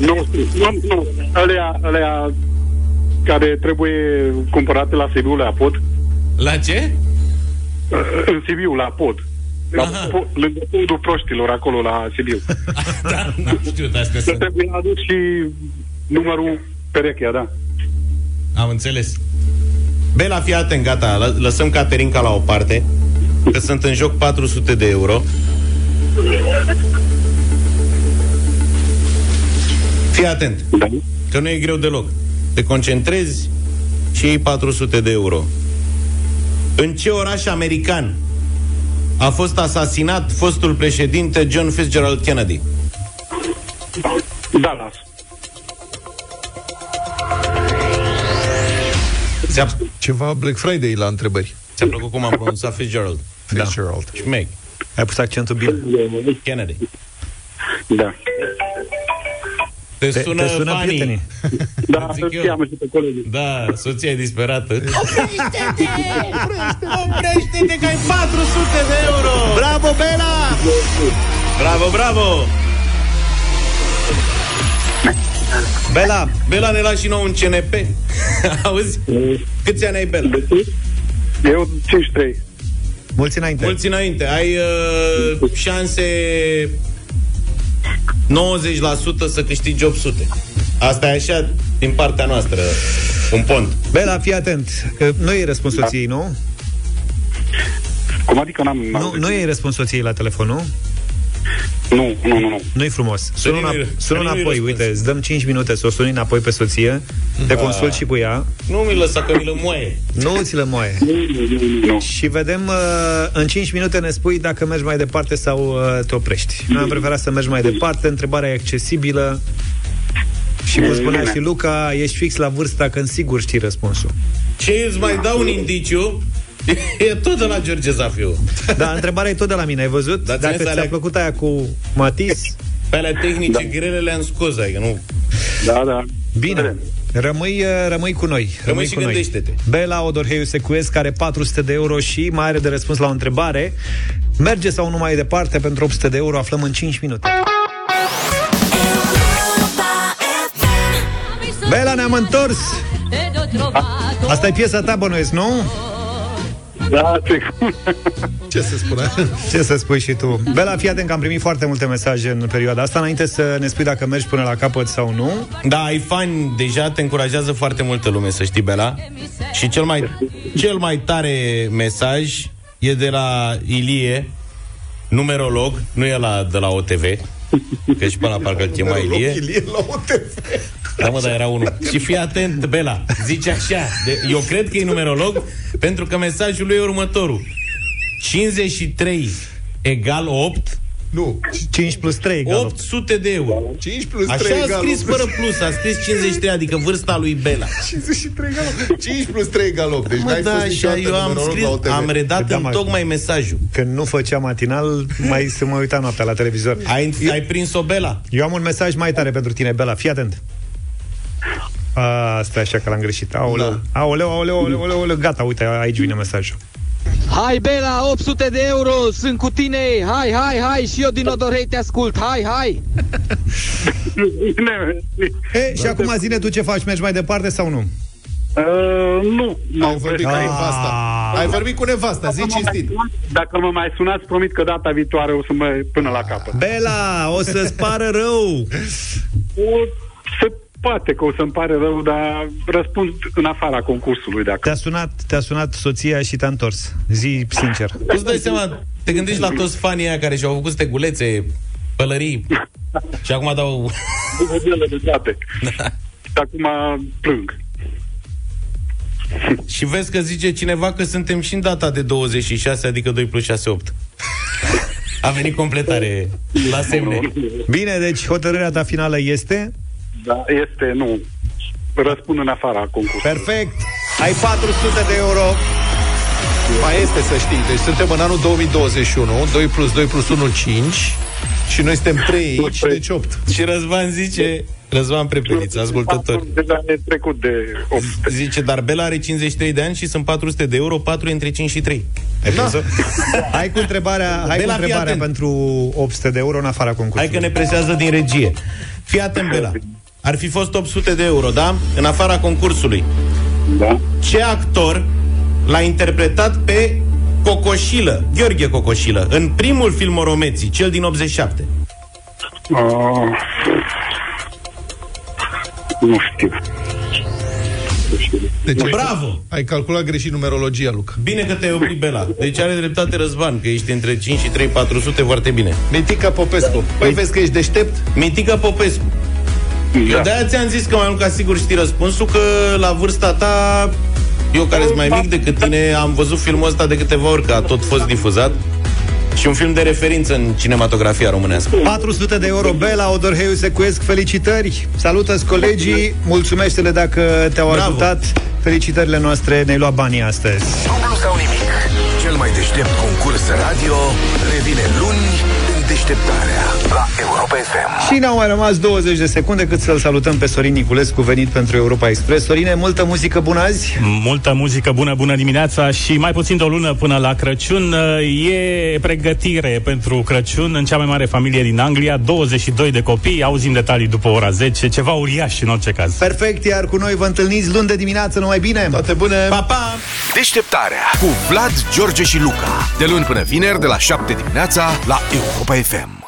[SPEAKER 27] nu, nu, nu. Alea, alea care trebuie cumpărate la Sibiu la pod.
[SPEAKER 2] La ce?
[SPEAKER 27] În Sibiu, la pod. La
[SPEAKER 2] Aha.
[SPEAKER 27] po- lângă podul proștilor, acolo la Sibiu.
[SPEAKER 2] da, n-am știut astea
[SPEAKER 27] Să
[SPEAKER 2] sunt.
[SPEAKER 27] trebuie adus și numărul perechea, da.
[SPEAKER 2] Am înțeles. Bela, fii atent, gata, lă- lăsăm Caterinca la o parte, că sunt în joc 400 de euro. Fii atent,
[SPEAKER 27] Da.
[SPEAKER 2] că nu e greu deloc. Te concentrezi și iei 400 de euro. În ce oraș american a fost asasinat fostul președinte John Fitzgerald Kennedy?
[SPEAKER 27] Dallas.
[SPEAKER 2] Ți-a,
[SPEAKER 3] Ceva Black Friday la întrebări.
[SPEAKER 2] ți-a plăcut cum am pronunțat Fitzgerald?
[SPEAKER 3] Fitzgerald.
[SPEAKER 2] Șmec.
[SPEAKER 4] Ai pus accentul bine
[SPEAKER 2] Kennedy.
[SPEAKER 27] Da.
[SPEAKER 2] Te
[SPEAKER 4] Te,
[SPEAKER 2] sună,
[SPEAKER 4] te sună
[SPEAKER 2] Fanny.
[SPEAKER 4] prietenii
[SPEAKER 27] Da,
[SPEAKER 2] Zic
[SPEAKER 27] să
[SPEAKER 2] eu.
[SPEAKER 27] cheamă și pe colegii.
[SPEAKER 2] Da, soția e disperată. Oprește-te! Oprește-te că ai 400 de euro!
[SPEAKER 4] Bravo, Bela!
[SPEAKER 2] Bravo, bravo!
[SPEAKER 4] Bela,
[SPEAKER 2] Bela ne lași și nou un CNP. Auzi? Câți ani ai, Bela?
[SPEAKER 27] Eu 53.
[SPEAKER 4] Mulți înainte
[SPEAKER 2] Mulți înainte. Ai uh, șanse 90% să câștigi 800. Asta e așa din partea noastră. Un pont.
[SPEAKER 4] Bela, fii atent Că Nu e răspuns soției, nu?
[SPEAKER 27] Cum adică n-am... n-am
[SPEAKER 4] Nu, nu e răspuns soției la telefon, nu?
[SPEAKER 27] Nu, nu, nu, nu.
[SPEAKER 4] Nu-i frumos. Sună,
[SPEAKER 2] nu-i-
[SPEAKER 4] înap-
[SPEAKER 2] să
[SPEAKER 4] sună
[SPEAKER 2] nu-i
[SPEAKER 4] înapoi,
[SPEAKER 2] răspuns.
[SPEAKER 4] uite, îți dăm 5 minute să o suni înapoi pe soție, te
[SPEAKER 2] Da.
[SPEAKER 4] consult și cu ea,
[SPEAKER 2] Nu mi lăsa că mi l moaie.
[SPEAKER 4] nu ți le moaie.
[SPEAKER 27] Nu.
[SPEAKER 4] Și vedem, uh, în 5 minute ne spui dacă mergi mai departe sau uh, te oprești. Noi am preferat să mergi mai departe, întrebarea e accesibilă și cum spunea și Luca, ești fix la vârsta când sigur știi răspunsul.
[SPEAKER 2] Ce îți mai dau un indiciu? E tot de la George Zafiu.
[SPEAKER 4] Da, întrebarea e tot de la mine, ai văzut?
[SPEAKER 2] Dar
[SPEAKER 4] Dacă
[SPEAKER 2] ține să
[SPEAKER 4] ți-a
[SPEAKER 2] alea-
[SPEAKER 4] plăcut aia cu Matis,
[SPEAKER 2] Pe alea tehnice da. grele le-am scos, adică nu...
[SPEAKER 27] Da, da.
[SPEAKER 4] bine. Rămâi, uh, rămâi cu noi. Rămâi
[SPEAKER 2] și
[SPEAKER 4] cu noi.
[SPEAKER 2] gândește-te.
[SPEAKER 4] Bela Odorheiu Secuiesc are 400 de euro și mai are de răspuns la o întrebare. Merge sau nu mai departe pentru 800 de euro? Aflăm în 5 minute. Bela, ne-am întors! Asta e piesa ta, bănuiesc, nu?
[SPEAKER 27] Da, ce...
[SPEAKER 3] Ce să spune?
[SPEAKER 4] Ce să spui și tu? Bela, fii atent că am primit foarte multe mesaje în perioada asta, înainte să ne spui dacă mergi până la capăt sau nu.
[SPEAKER 2] Da, ai fani, deja te încurajează foarte multă lume, să știi, Bela. Și cel mai, cel mai tare mesaj e de la Ilie, numerolog, nu e la, de la OTV, că și până la parcă îl chema Ilie.
[SPEAKER 3] Ilie la OTV.
[SPEAKER 2] Da, mă, dar era unul. Și fii atent, Bela, zice așa, de, eu cred că e numerolog, pentru că mesajul lui e următorul. 53 egal 8
[SPEAKER 3] Nu,
[SPEAKER 4] 5 plus 3 egal 8.
[SPEAKER 2] 800 de euro.
[SPEAKER 3] 5 plus 3
[SPEAKER 2] Așa a
[SPEAKER 3] egal
[SPEAKER 2] scris
[SPEAKER 3] 8.
[SPEAKER 2] fără plus, a scris 53, adică vârsta lui Bela.
[SPEAKER 3] 53 egal 8. 5 plus 3 egal 8. Deci
[SPEAKER 2] Mă,
[SPEAKER 3] n-ai
[SPEAKER 2] da,
[SPEAKER 3] fost
[SPEAKER 2] și
[SPEAKER 3] niciodată
[SPEAKER 2] eu am
[SPEAKER 3] numerolog
[SPEAKER 2] scris,
[SPEAKER 3] la OTV.
[SPEAKER 2] am redat
[SPEAKER 4] Da,
[SPEAKER 2] în
[SPEAKER 4] mă.
[SPEAKER 2] tocmai mesajul.
[SPEAKER 4] Când nu făcea matinal, mai se mă uita noaptea la televizor.
[SPEAKER 2] Ai, ai prins-o, Bela?
[SPEAKER 4] Eu am un mesaj mai tare pentru tine, Bela, fii atent. A, stai așa că l-am greșit. Aoleu,
[SPEAKER 3] Da.
[SPEAKER 4] aoleu, aoleu, aoleu, aoleu, aoleu, gata, uite, aici vine mesajul.
[SPEAKER 28] Hai, Bela, 800 de euro, sunt cu tine, hai, hai, hai, și eu din Odorhei te ascult, hai, hai!
[SPEAKER 4] E, și acum zine tu ce faci, mergi mai departe sau nu?
[SPEAKER 27] Uh, nu,
[SPEAKER 3] Ai vorbit cu nevasta. Ai vorbit cu nevasta, zi cinstit.
[SPEAKER 27] Dacă mă mai sunați, promit că data viitoare o să mă până la capăt.
[SPEAKER 4] Bela, o să-ți pară rău!
[SPEAKER 27] O, se poate că o să-mi pare rău, dar răspund în afara concursului. Dacă...
[SPEAKER 4] Te-a sunat, te-a sunat soția și te-a întors. Zi sincer.
[SPEAKER 2] Tu îți dai seama, te gândești la toți fanii aia care și-au făcut stegulețe, pălării, și acum dau...
[SPEAKER 27] de date. Și acum plâng.
[SPEAKER 2] Și vezi că zice cineva că suntem și în data de 26, adică 2 plus 6, 8. A venit completare la semne.
[SPEAKER 4] Bine, deci hotărârea ta finală este?
[SPEAKER 27] Da, este, nu. Răspund în afara concursului.
[SPEAKER 4] Perfect! Ai 400 de euro.
[SPEAKER 3] Mai este să știi, deci suntem în anul 2021, 2 plus 2 plus 1, 5 și noi suntem 3 aici, deci 8.
[SPEAKER 2] Și Răzvan zice, Răzvan Prepeliț, ascultător.
[SPEAKER 27] Deja e trecut de 8.
[SPEAKER 2] Zice, dar Bela are 53 de ani și sunt 400 de euro, 4 e între 5 și 3. Ai
[SPEAKER 4] Da.
[SPEAKER 2] prins-o?
[SPEAKER 4] Hai cu întrebarea, hai
[SPEAKER 2] Bela,
[SPEAKER 4] cu
[SPEAKER 2] fii
[SPEAKER 4] întrebarea
[SPEAKER 2] atent.
[SPEAKER 4] pentru 800 de euro în afara concursului.
[SPEAKER 2] Hai că ne presează din regie. Fii atent, Bela. Ar fi fost 800 de euro, da? În afara concursului.
[SPEAKER 27] Da.
[SPEAKER 2] Ce actor l-a interpretat pe Cocoșilă, Gheorghe Cocoșilă, în primul film Oromeții, cel din 87?
[SPEAKER 27] Uh, nu știu.
[SPEAKER 3] Deci
[SPEAKER 2] Bravo!
[SPEAKER 3] Ai calculat greșit numerologia, Luca.
[SPEAKER 2] Bine că te-ai oprit, Bela. Deci are dreptate Răzvan, că ești între 5 și 3, 400, foarte bine.
[SPEAKER 3] Mitica Popescu. Păi vezi că ești deștept?
[SPEAKER 2] Mitica Popescu. Eu
[SPEAKER 27] Da.
[SPEAKER 2] de-aia ți-am zis că mai mult ca sigur știi răspunsul, că la vârsta ta, eu care sunt mai mic decât tine, am văzut filmul ăsta de câteva ori, că a tot fost difuzat. Și un film de referință în cinematografia românească.
[SPEAKER 4] 400 de euro, Bela, Odorheiu Secuiesc, felicitări! Salută-ți colegii, mulțumește-le dacă te-au
[SPEAKER 2] Bravo.
[SPEAKER 4] ajutat. Felicitările noastre, ne-ai luat banii astăzi.
[SPEAKER 1] Dublu sau nimic. Cel mai deștept concurs radio revine luni în deșteptarea la Europa FM.
[SPEAKER 4] Și ne-au mai rămas 20 de secunde cât să-l salutăm pe Sorin Niculescu, venit pentru Europa Express. Sorine, multă muzică bună azi!
[SPEAKER 29] Multă muzică bună, bună dimineața și mai puțin de o lună până la Crăciun. E pregătire pentru Crăciun în cea mai mare familie din Anglia, 22 de copii, auzim detalii după ora 10, ceva uriaș în orice caz.
[SPEAKER 4] Perfect, iar cu noi vă întâlniți luni de dimineață, numai bine!
[SPEAKER 3] Toate bune!
[SPEAKER 2] Pa, pa!
[SPEAKER 1] Deșteptarea cu Vlad, George și Luca. De luni până vineri, de la 7 dimineața, la Europa FM.